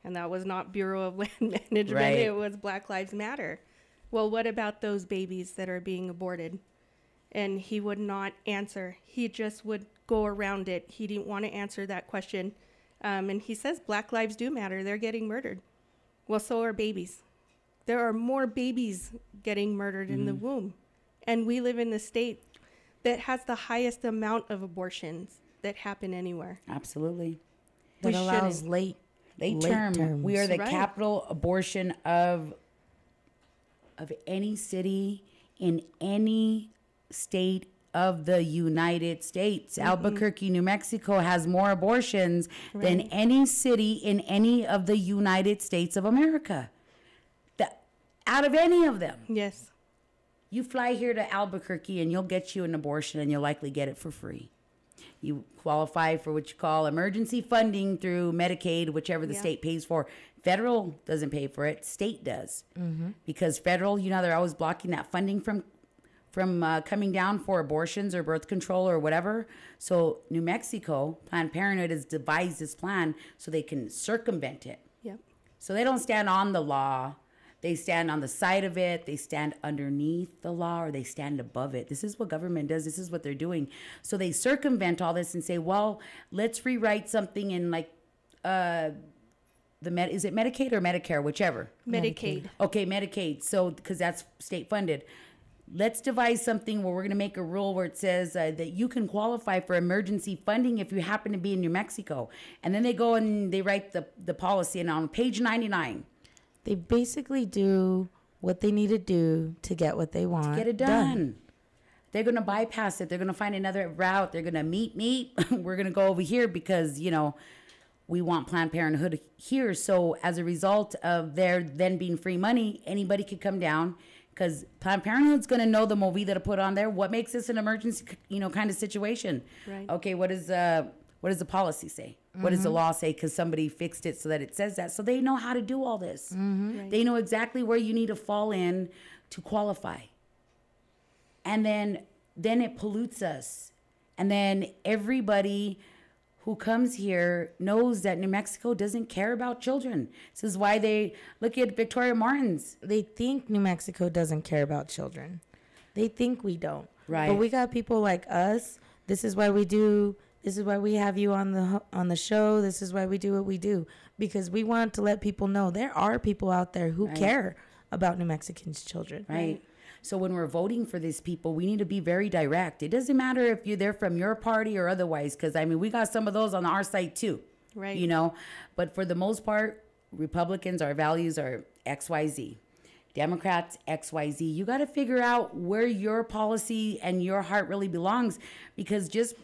C: and that was not Bureau of (laughs) Land Management.
A: Right.
C: It was Black Lives Matter. Well, what about those babies that are being aborted? And he would not answer. He just would go around it. He didn't want to answer that question. Um, and he says Black lives do matter. They're getting murdered. Well, so are babies. There are more babies getting murdered in the mm. womb. And we live in the state that has the highest amount of abortions that happen anywhere.
A: absolutely
B: That
C: We
B: allows
C: shouldn't.
B: late
A: late,
B: Late
A: term we are the
C: Right.
A: capital abortion of of any city in any state of the United States. Mm-hmm. Albuquerque, New Mexico has more abortions than any city in any of the United States of America. Out of any of them.
C: Yes.
A: You fly here to Albuquerque and you'll get you an abortion and you'll likely get it for free. You qualify for what you call emergency funding through Medicaid, whichever the
C: Yeah.
A: state pays for. Federal doesn't pay for it, state does. Because federal, you know, they're always blocking that funding from from uh, coming down for abortions or birth control or whatever. So New Mexico, Planned Parenthood has devised this plan so they can circumvent it.
C: Yep.
A: So they don't stand on the law. They stand on the side of it. They stand underneath the law or they stand above it. This is what government does. This is what they're doing. So they circumvent all this and say, well, let's rewrite something in like uh the med is it Medicaid or Medicare, whichever.
C: Medicaid.
A: Okay, Medicaid. So, because that's state funded. Let's devise something where we're going to make a rule where it says uh, that you can qualify for emergency funding if you happen to be in New Mexico. And then they go and they write the, the policy. And on page 99,
B: They basically do what they need to do to get what they want.
A: get it done. They're going to bypass it. They're going to find another route. They're going to meet, meet. (laughs) we're going to go over here because, you know, we want Planned Parenthood here. So as a result of there then being free money, anybody could come down because Planned Parenthood's going to know the movie to put on there. What makes this an emergency, you know, kind of situation?
C: Right.
A: Okay, what is uh, what does the policy say? What does the mm-hmm. law say? Because somebody fixed it so that it says that. So they know how to do all this. Mm-hmm. They know exactly where you need to fall in to qualify. and then then it pollutes us and then everybody who comes here knows that New Mexico doesn't care about children. This is why they look at Victoria Martens.
B: They think New Mexico doesn't care about children. They think we don't.
A: Right.
B: But we got people like us. This is why we do. This is why we have you on the on the show. This is why we do what we do because we want to let people know there are people out there who
A: Right.
B: care about New Mexicans' children.
A: right? So when we're voting for these people, we need to be very direct. It doesn't matter if you're there from your party or otherwise, because I mean, we got some of those on our side too.
C: Right.
A: You know, but for the most part, Republicans, our values are X, Y, Z. Democrats, X, Y, Z. You got to figure out where your policy and your heart really belongs, because just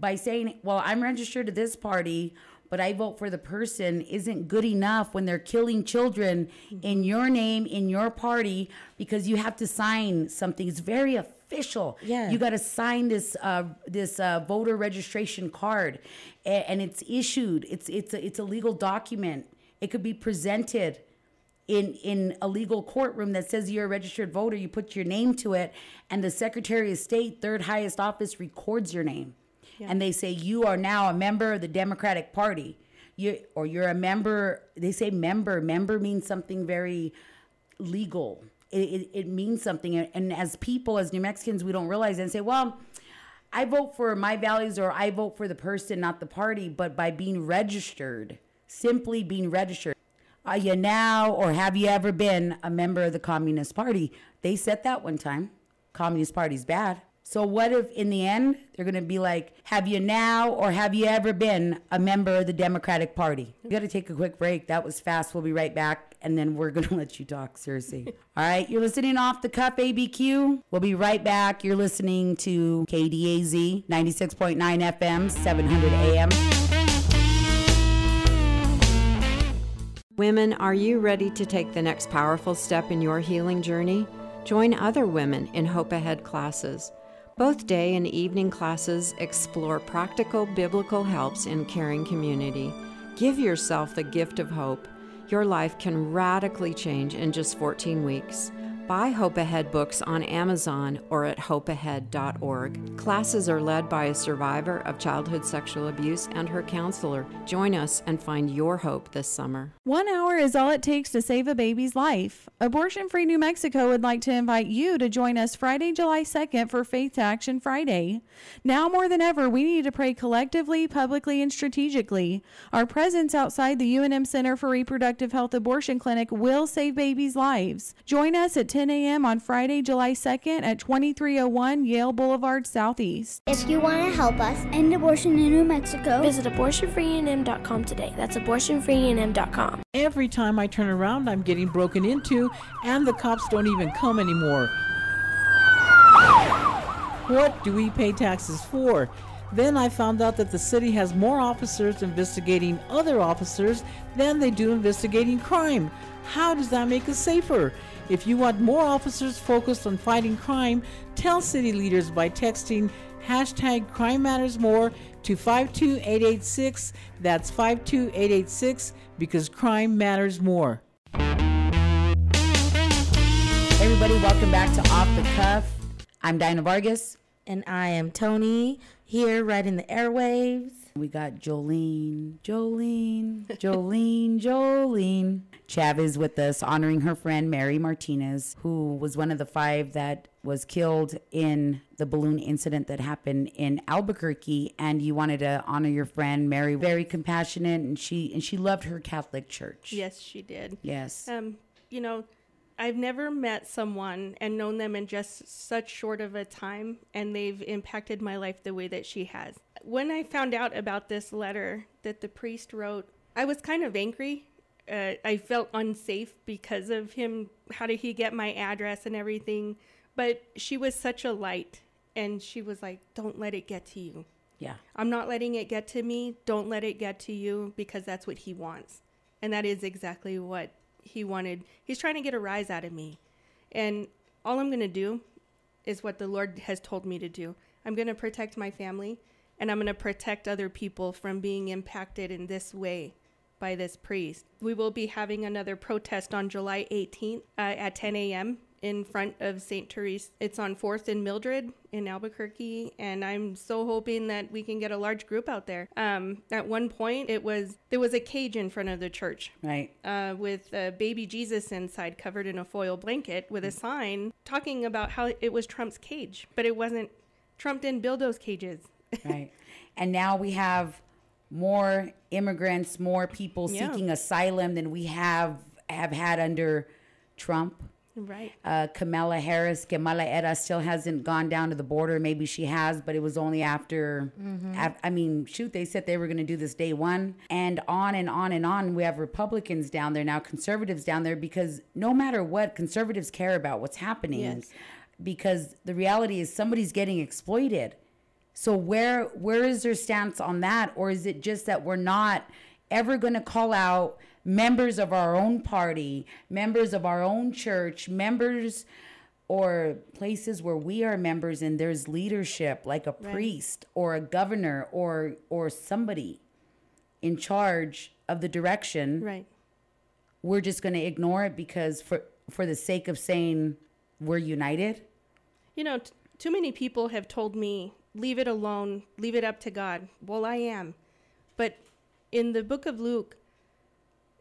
A: by saying, well, I'm registered to this party, but I vote for the person isn't good enough when they're killing children in your name, in your party, because you have to sign something. It's very official.
B: Yeah.
A: You got to sign this uh, this uh, voter registration card, a- and it's issued. It's it's a, it's a legal document. It could be presented in in a legal courtroom that says you're a registered voter. You put your name to it, and the Secretary of State, third highest office, records your name, and they say you are now a member of the Democratic Party. You or you're a member. They say member. Member means something very legal. It, it, it means something, and, and as people, as New Mexicans, we don't realize and say, well. I vote for my values or I vote for the person, not the party, but by being registered, simply being registered. Are you now or have you ever been a member of the Communist Party? They said that one time. Communist Party's bad. So what if in the end they're going to be like, have you now or have you ever been a member of the Democratic Party? We got to take a quick break. That was fast. We'll be right back and then we're going (laughs) to let you talk seriously. All right, you're listening off the cuff ABQ. We'll be right back. You're listening to KDAZ 96.9 FM, 700 AM.
I: Women, are you ready to take the next powerful step in your healing journey? Join other women in Hope Ahead classes. Both day and evening classes explore practical biblical helps in caring community. Give yourself the gift of hope. Your life can radically change in just 14 weeks. Buy Hope Ahead books on Amazon or at hopeahead.org. Classes are led by a survivor of childhood sexual abuse and her counselor. Join us and find your hope this summer.
J: One hour is all it takes to save a baby's life. Abortion Free New Mexico would like to invite you to join us Friday, July 2nd for Faith to Action Friday. Now more than ever, we need to pray collectively, publicly, and strategically. Our presence outside the UNM Center for Reproductive Health Abortion Clinic will save babies' lives. Join us at 10 a.m. on Friday, July 2nd at 2301 Yale Boulevard Southeast.
K: If you want to help us end abortion in New Mexico, visit abortionfreenm.com today. That's abortionfreenm.com.
L: Every time I turn around, I'm getting broken into, and the cops don't even come anymore. What do we pay taxes for? Then I found out that the city has more officers investigating other officers than they do investigating crime. How does that make us safer? If you want more officers focused on fighting crime, tell city leaders by texting hashtag crime matters more to 52886. That's 52886 because crime matters more.
A: Everybody, welcome back to Off the Cuff. I'm Dinah Vargas.
B: And I am Toni here right in the airwaves.
A: We got Joleen, Joleen, Joleen, (laughs) Joleen. Chavez with us, honoring her friend Mary Martinez, who was one of the five that was killed in the balloon incident that happened in Albuquerque. And you wanted to honor your friend Mary, very compassionate, and she and she loved her Catholic church.
C: Yes, she did.
A: Yes.
C: Um, you know, I've never met someone and known them in just such short of a time, and they've impacted my life the way that she has. When I found out about this letter that the priest wrote, I was kind of angry. Uh, I felt unsafe because of him. How did he get my address and everything? But she was such a light, and she was like, "Don't let it get to you."
A: Yeah.
C: I'm not letting it get to me. Don't let it get to you because that's what he wants. And that is exactly what he wanted. He's trying to get a rise out of me. And all I'm going to do is what the Lord has told me to do. I'm going to protect my family and I'm going to protect other people from being impacted in this way by this priest. We will be having another protest on July 18th uh, at 10 a.m. in front of St. Therese. It's on 4th and Mildred in Albuquerque, and I'm so hoping that we can get a large group out there. Um, at one point, it was there was a cage in front of the church,
A: Right.
C: uh, with uh, baby Jesus inside, covered in a foil blanket, with a sign talking about how it was Trump's cage, but it wasn't. Trump didn't build those cages. (laughs)
A: right. And now we have more immigrants, more people
C: Yeah.
A: seeking asylum than we have have had under Trump.
C: Right.
A: Uh, Kamala Harris, Kamala Era still hasn't gone down to the border. Maybe she has, but it was only after.
C: Mm-hmm.
A: af- I mean, shoot, they said they were going to do this day one, and on and on and on. We have Republicans down there now, conservatives down there, because no matter what, conservatives care about what's happening.
C: Yes.
A: Because the reality is somebody's getting exploited. So where where is their stance on that, or is it just that we're not ever going to call out members of our own party, members of our own church, members or places where we are members and there's leadership like a
C: Right.
A: priest or a governor or or somebody in charge of the direction.
C: Right.
A: We're just going to ignore it because for for the sake of saying we're united.
C: You know, t- too many people have told me, leave it alone, leave it up to God. Well, I am. But in the book of Luke,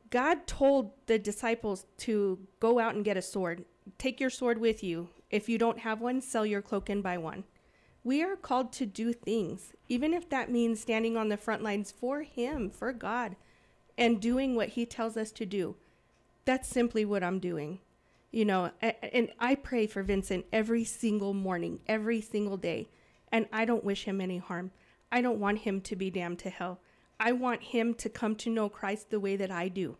C: God told the disciples to go out and get a sword. Take your sword with you. If you don't have one, sell your cloak and buy one. We are called to do things, even if that means standing on the front lines for Him, for God, and doing what He tells us to do. That's simply what I'm doing. You know, and I pray for Vincent every single morning, every single day. And I don't wish him any harm. I don't want him to be damned to hell. I want him to come to know Christ the way that I do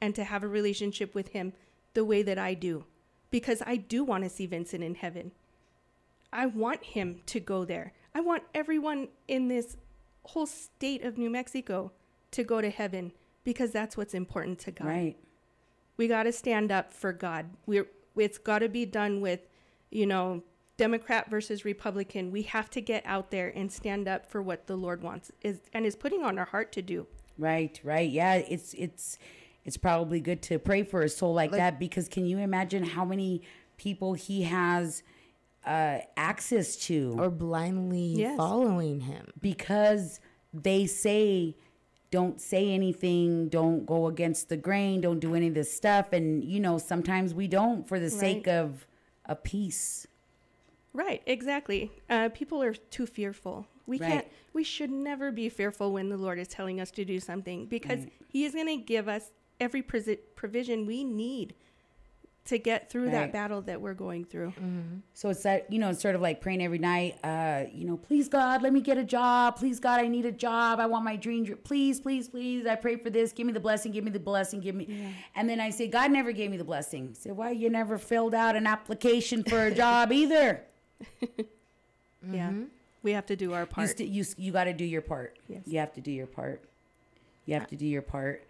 C: and to have a relationship with him the way that I do. Because I do want to see Vincent in heaven. I want him to go there. I want everyone in this whole state of New Mexico to go to heaven because that's what's important to God.
A: Right.
C: We got to stand up for God. We're it's got to be done with, you know, Democrat versus Republican. We have to get out there and stand up for what the Lord wants is and is putting on our heart to do.
A: Right, right. Yeah, it's it's it's probably good to pray for a soul like, that because can you imagine how many people he has uh access to
B: or blindly
C: Yes.
B: following him.
A: because they say don't say anything, don't go against the grain, don't do any of this stuff and you know, sometimes we don't for the sake of a peace.
C: Right, exactly. Uh, people are too fearful. We
A: Right.
C: can't. We should never be fearful when the Lord is telling us to do something because
A: Right.
C: He is going to give us every presi- provision we need to get through
A: Right.
C: that battle that we're going through.
A: So it's that you know, it's sort of like praying every night. Uh, you know, please God, let me get a job. Please God, I need a job. I want my dream. dr- Please, please, please. I pray for this. Give me the blessing. Give me the blessing. Give me. And then I say, God never gave me the blessing. I say, why you never filled out an application for a job either? (laughs)
C: Yeah, we have to do our
A: You
C: part.
A: st- you you got to do your part.
C: Yes.
A: You have to do your part. You have to do your part.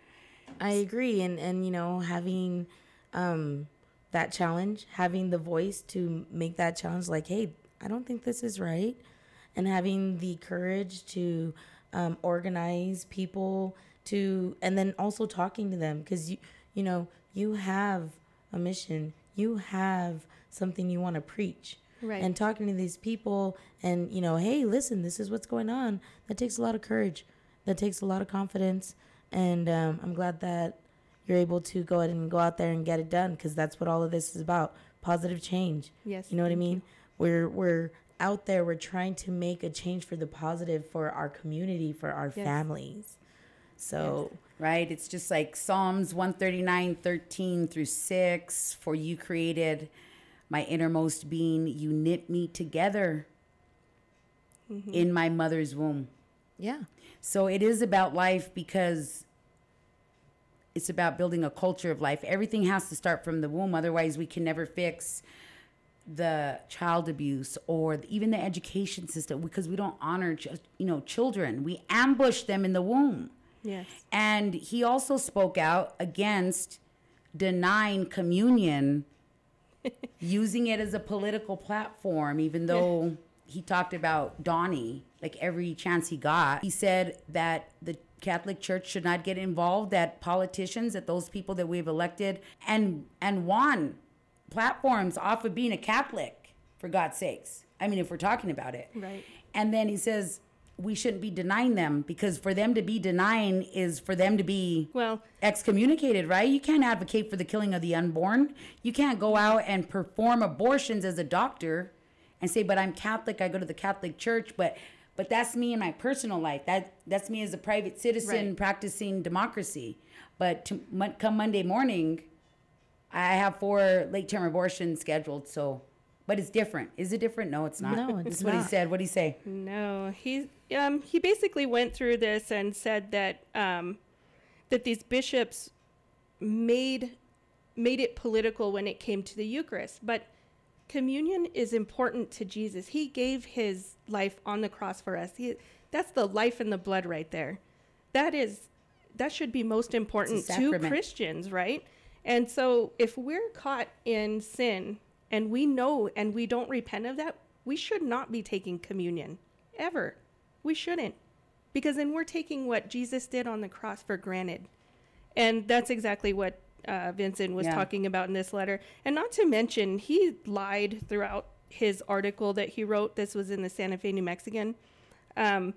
B: I agree, and and you know having um, that challenge, having the voice to make that challenge, like, hey, I don't think this is right, and having the courage to um, organize people to, and then also talking to them because you you know you have a mission, you have something you want to preach.
C: Right.
B: And talking to these people and, you know, hey, listen, this is what's going on. That takes a lot of courage. That takes a lot of confidence. And um, I'm glad that you're able to go ahead and go out there and get it done because that's what all of this is about positive change.
C: Yes,
B: You know what I
C: thank
B: mean? We're, we're out there, we're trying to make a change for the positive for our community, for our
C: Yes.
B: families. So,
A: Right? It's just like Psalms 139, 13 through 6. For you created my innermost being, you knit me together mm-hmm. in my mother's womb.
B: yeah.
A: So it is about life because it's about building a culture of life. Everything has to start from the womb. Otherwise, we can never fix the child abuse or even the education system because we don't honor, ch- you know, children. We ambush them in the womb.
C: yes.
A: And he also spoke out against denying communion, using it as a political platform, even though he talked about Donnie like every chance he got. He said that the Catholic Church should not get involved, that politicians, that those people that we've elected and and won platforms off of being a Catholic, for God's sakes. I mean, if we're talking about it.
C: Right.
A: And then he says we shouldn't be denying them because for them to be denying is for them to be
C: well
A: excommunicated, right? You can't advocate for the killing of the unborn. You can't go out and perform abortions as a doctor and say, "But I'm Catholic. I go to the Catholic Church." But but that's me in my personal life. That that's me as a private citizen
C: Right.
A: practicing democracy. But to, come Monday morning, I have four late term abortions scheduled. So, but it's different. Is it different? No, it's not.
B: No,
A: This (laughs)
B: it's
A: is what he said. What did he say?
C: No, he um, he basically went through this and said that um, that these bishops made made it political when it came to the Eucharist, but communion is important to Jesus. He gave his life on the cross for us. He, that's the life and the blood right there. That is that should be most important to. Christians, right? And so if we're caught in sin and we know and we don't repent of that, we should not be taking communion ever. We shouldn't. Because then we're taking what Jesus did on the cross for granted. And that's exactly what uh, Vincent was
A: Yeah.
C: talking about in this letter. And not to mention, he lied throughout his article that he wrote. This was in the Santa Fe New Mexican. Um,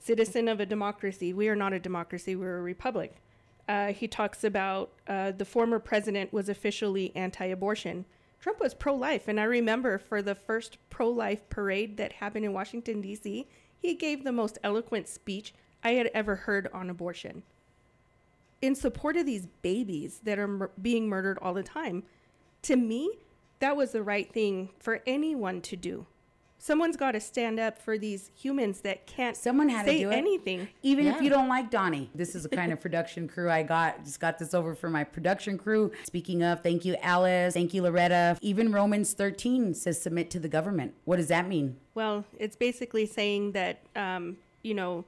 C: citizen of a democracy. We are not a democracy, we're a republic. Uh, he talks about uh, the former president was officially anti abortion. Trump was pro life. And I remember for the first pro life parade that happened in Washington, D.C., he gave the most eloquent speech I had ever heard on abortion in support of these babies that are mur- being murdered all the time. To me, that was the right thing for anyone to do. Someone's got to stand up for these humans that can't
A: Someone had
C: say
A: to do it.
C: anything.
A: Even if you don't like Donnie, this is the kind of production crew I got. Just got this over for my production crew. Speaking of, thank you, Alice. Thank you, Loretta. Even Romans 13 says submit to the government. What does that mean?
C: Well, it's basically saying that, um, you know,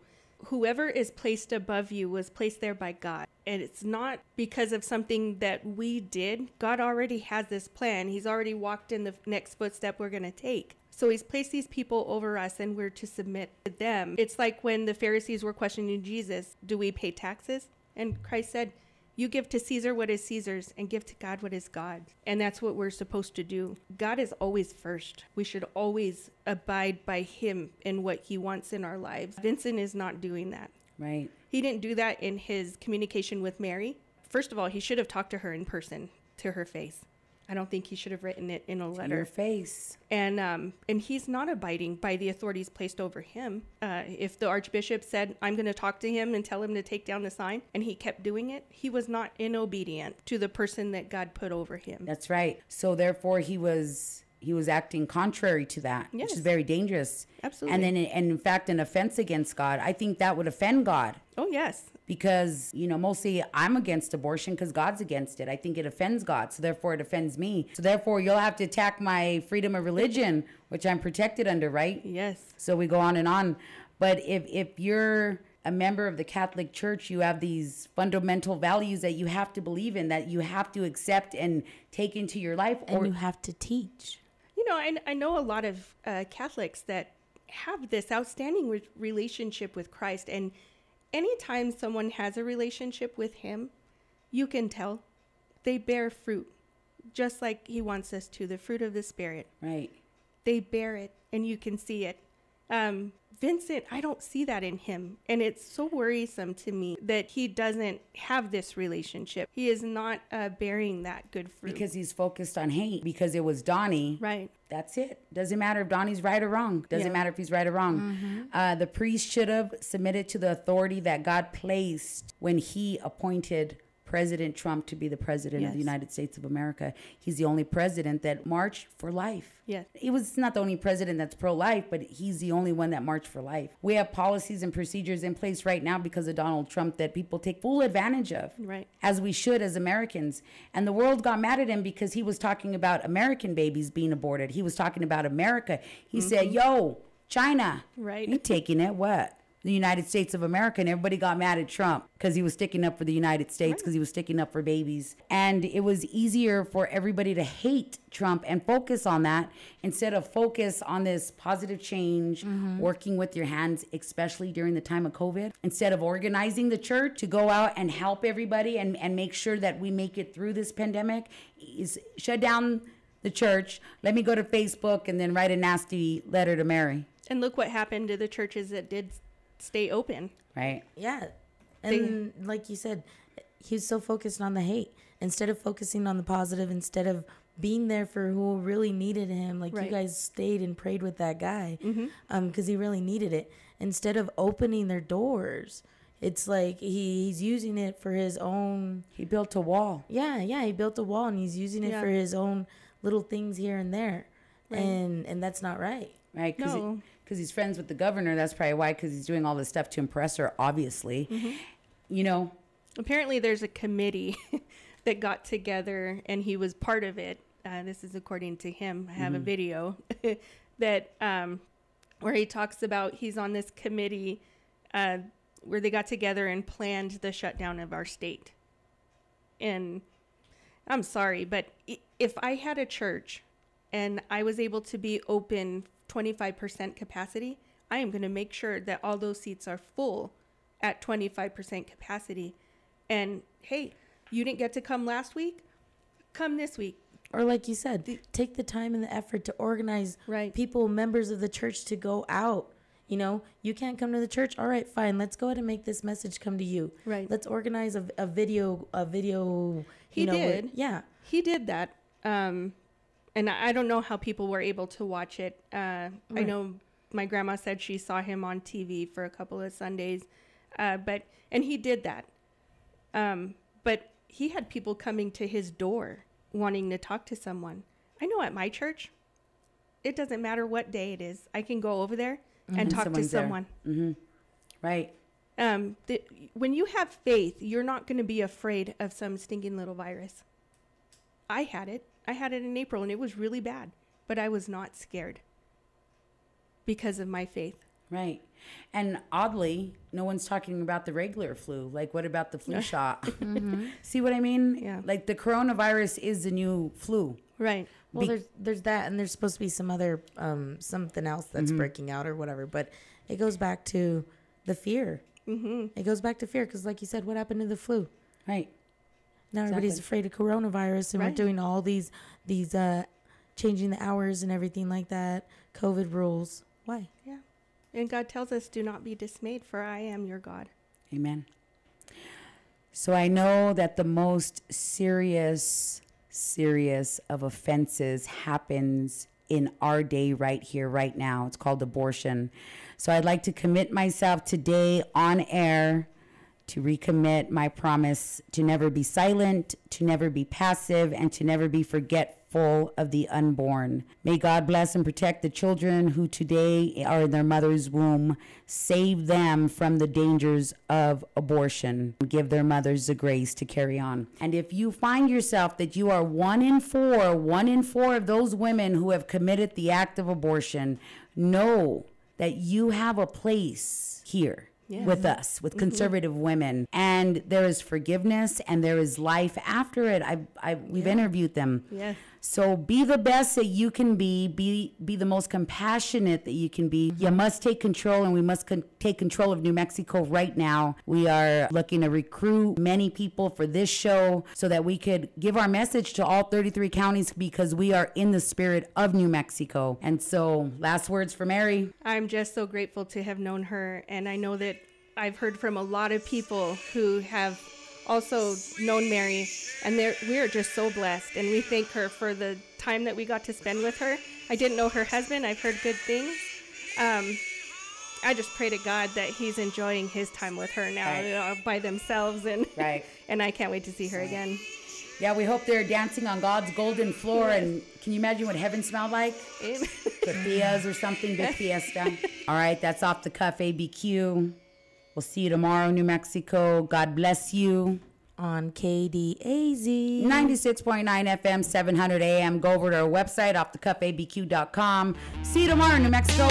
C: whoever is placed above you was placed there by God. And it's not because of something that we did. God already has this plan. He's already walked in the next footstep we're going to take. So he's placed these people over us and we're to submit to them. It's like when the Pharisees were questioning Jesus, do we pay taxes? And Christ said, you give to Caesar what is Caesar's and give to God what is God's. And that's what we're supposed to do. God is always first. We should always abide by Him and what He wants in our lives. Vincent is not doing that.
A: Right.
C: He didn't do that in his communication with Mary. First of all, he should have talked to her in person, to her face. I don't think he should have written it in a letter.
A: Your face.
C: And um, and he's not abiding by the authorities placed over him. Uh, if the archbishop said, "I'm going to talk to him and tell him to take down the sign," and he kept doing it, he was not inobedient to the person that God put over him.
A: That's right. So therefore, he was he was acting contrary to that, which is very dangerous.
C: Absolutely.
A: And then, and in fact, an offense against God. I think that would offend God.
C: Oh yes.
A: Because you know, mostly I'm against abortion because God's against it. I think it offends God, so therefore it offends me. So therefore, you'll have to attack my freedom of religion, which I'm protected under, right?
C: Yes.
A: So we go on and on. But if if you're a member of the Catholic Church, you have these fundamental values that you have to believe in, that you have to accept and take into your life,
B: And you have to teach.
C: You know, I, I know a lot of uh, Catholics that have this outstanding re- relationship with Christ. And anytime someone has a relationship with Him, you can tell they bear fruit, just like He wants us to the fruit of the Spirit.
A: Right.
C: They bear it, and you can see it. Um, Vincent, I don't see that in him. And it's so worrisome to me that he doesn't have this relationship. He is not uh, bearing that good fruit.
A: because he's focused on hate. Because it was Donnie.
C: Right.
A: That's it. Doesn't matter if Donnie's right or wrong. Doesn't
C: Yeah.
A: matter if he's right or wrong.
C: Mhm.
A: Uh, the priest should have submitted to the authority that God placed when he appointed President Trump to be the president of the United States of America. He's the only president that marched for life.
C: Yes.
A: He was not the only president that's pro life, but he's the only one that marched for life. We have policies and procedures in place right now because of Donald Trump that people take full advantage of
C: Right.
A: as we should as Americans. And the world got mad at him because he was talking about American babies being aborted. He was talking about America. He said,
C: Mhm.
A: "Yo, China,
C: Right.
A: ain't taking it. What?" The United States of America, and everybody got mad at Trump because he was sticking up for the United States because he was sticking up for babies. And it was easier for everybody to hate Trump and focus on that instead of focus on this positive change, mm-hmm. working with your hands, especially during the time of COVID. Instead of organizing the church to go out and help everybody and, and make sure that we make it through this pandemic, is shut down the church. Let me go to Facebook and then write a nasty letter to Mary.
C: And look what happened to the churches that did stay open.
A: Right.
B: Yeah. And like you said, he was so focused on the hate instead of focusing on the positive, instead of being there for who really needed him. Like
C: Right.
B: you guys stayed and prayed with that guy
C: Mhm.
B: um, because he really needed it. Instead of opening their doors, it's like he, he's using it for his own.
A: He built a wall.
B: Yeah, yeah, he built a wall and he's using it
C: Yeah.
B: for his own little things here and there,
C: Right.
B: and and that's not right.
A: Right? Because
C: No.
A: He's friends with the governor. That's probably why, because he's doing all this stuff to impress her, obviously.
C: Mm-hmm.
A: You know,
C: Apparently, there's a committee (laughs) that got together, and he was part of it. Uh, this is according to him. I have a
A: Mhm.
C: video (laughs) that um, where he talks about he's on this committee uh, where they got together and planned the shutdown of our state. And I'm sorry, but if I had a church and I was able to be open 25% capacity, I am going to make sure that all those seats are full at 25% capacity. And hey, you didn't get to come last week? Come this week.
B: Or like you said, take the time and the effort to organize
C: Right.
B: people, members of the church, to go out. You know, you can't come to the church. All right, fine. Let's go ahead and make this message come to you.
C: Right.
B: Let's organize a, a video, a video.
C: He
B: you know, where-
C: did.
B: yeah.
C: He did that. Um, and I don't know how people were able to watch it. Uh, I know my grandma said she saw him on TV for a couple of Sundays, uh, but and he did that. Um, but he had people coming to his door wanting to talk to someone. I know at my church, it doesn't matter what day it is. I can go over there and talk to someone.
A: hmm Right.
C: Um, the, when you have faith, you're not going to be afraid of some stinking little virus. I had it. I had it in April and it was really bad, but I was not scared because of my faith.
A: Right. And oddly, no one's talking about the regular flu. Like, what about the flu (laughs) shot? (laughs) See what I mean?
C: Yeah.
A: Like, the coronavirus is the new flu.
C: Right.
B: Well,
A: Be-
B: there's there's that, and there's supposed to be some other um something else that's
A: Mhm.
B: breaking out or whatever. But it goes back to the fear.
C: Mm-hmm.
B: It goes back to fear because, like you said, what happened to the flu?
A: Right.
B: Now everybody's afraid of coronavirus, and
C: Right.
B: we're doing all these these uh changing the hours and everything like that. COVID rules. Why?
C: Yeah. And God tells us, do not be dismayed, for I am your God.
A: Amen. So I know that the most serious, serious of offenses happens in our day right here, right now. It's called abortion. So I'd like to commit myself today on air to recommit my promise to never be silent, to never be passive, and to never be forgetful of the unborn. May God bless and protect the children who today are in their mother's womb. Save them from the dangers of abortion. Give their mothers the grace to carry on. And if you find yourself that you are one in four, one in four of those women who have committed the act of abortion, know that you have a place here
C: Yeah.
A: with us, with
C: Mhm.
A: conservative women, and there is forgiveness and there is life after it. I, I, we've
C: Yeah.
A: interviewed them.
C: Yes.
A: So be the best that you can be. Be be the most compassionate that you can be. Mm-hmm. You must take control, and we must con- take control of New Mexico right now. We are looking to recruit many people for this show so that we could give our message to all 33 counties because we are in the spirit of New Mexico. And so, last words for Mary.
C: I'm just so grateful to have known her. And I know that I've heard from a lot of people who have also known Mary. And we are just so blessed. And we thank her for the time that we got to spend with her. I didn't know her husband, I've heard good things. Um, I just pray to God that he's enjoying his time with her now
A: Right.
C: uh, by themselves. And, (laughs)
A: Right.
C: and I can't wait to see her again.
A: Yeah, we hope they're dancing on God's golden floor. And can you imagine what heaven smelled like? Tortillas or something, big fiesta. (laughs) All right, that's off the cuff ABQ. We'll see you tomorrow, New Mexico. God bless you.
B: On KDAZ.
A: 96.9 FM, 700 AM. Go over to our website, offthecuffabq.com. See you tomorrow, New Mexico.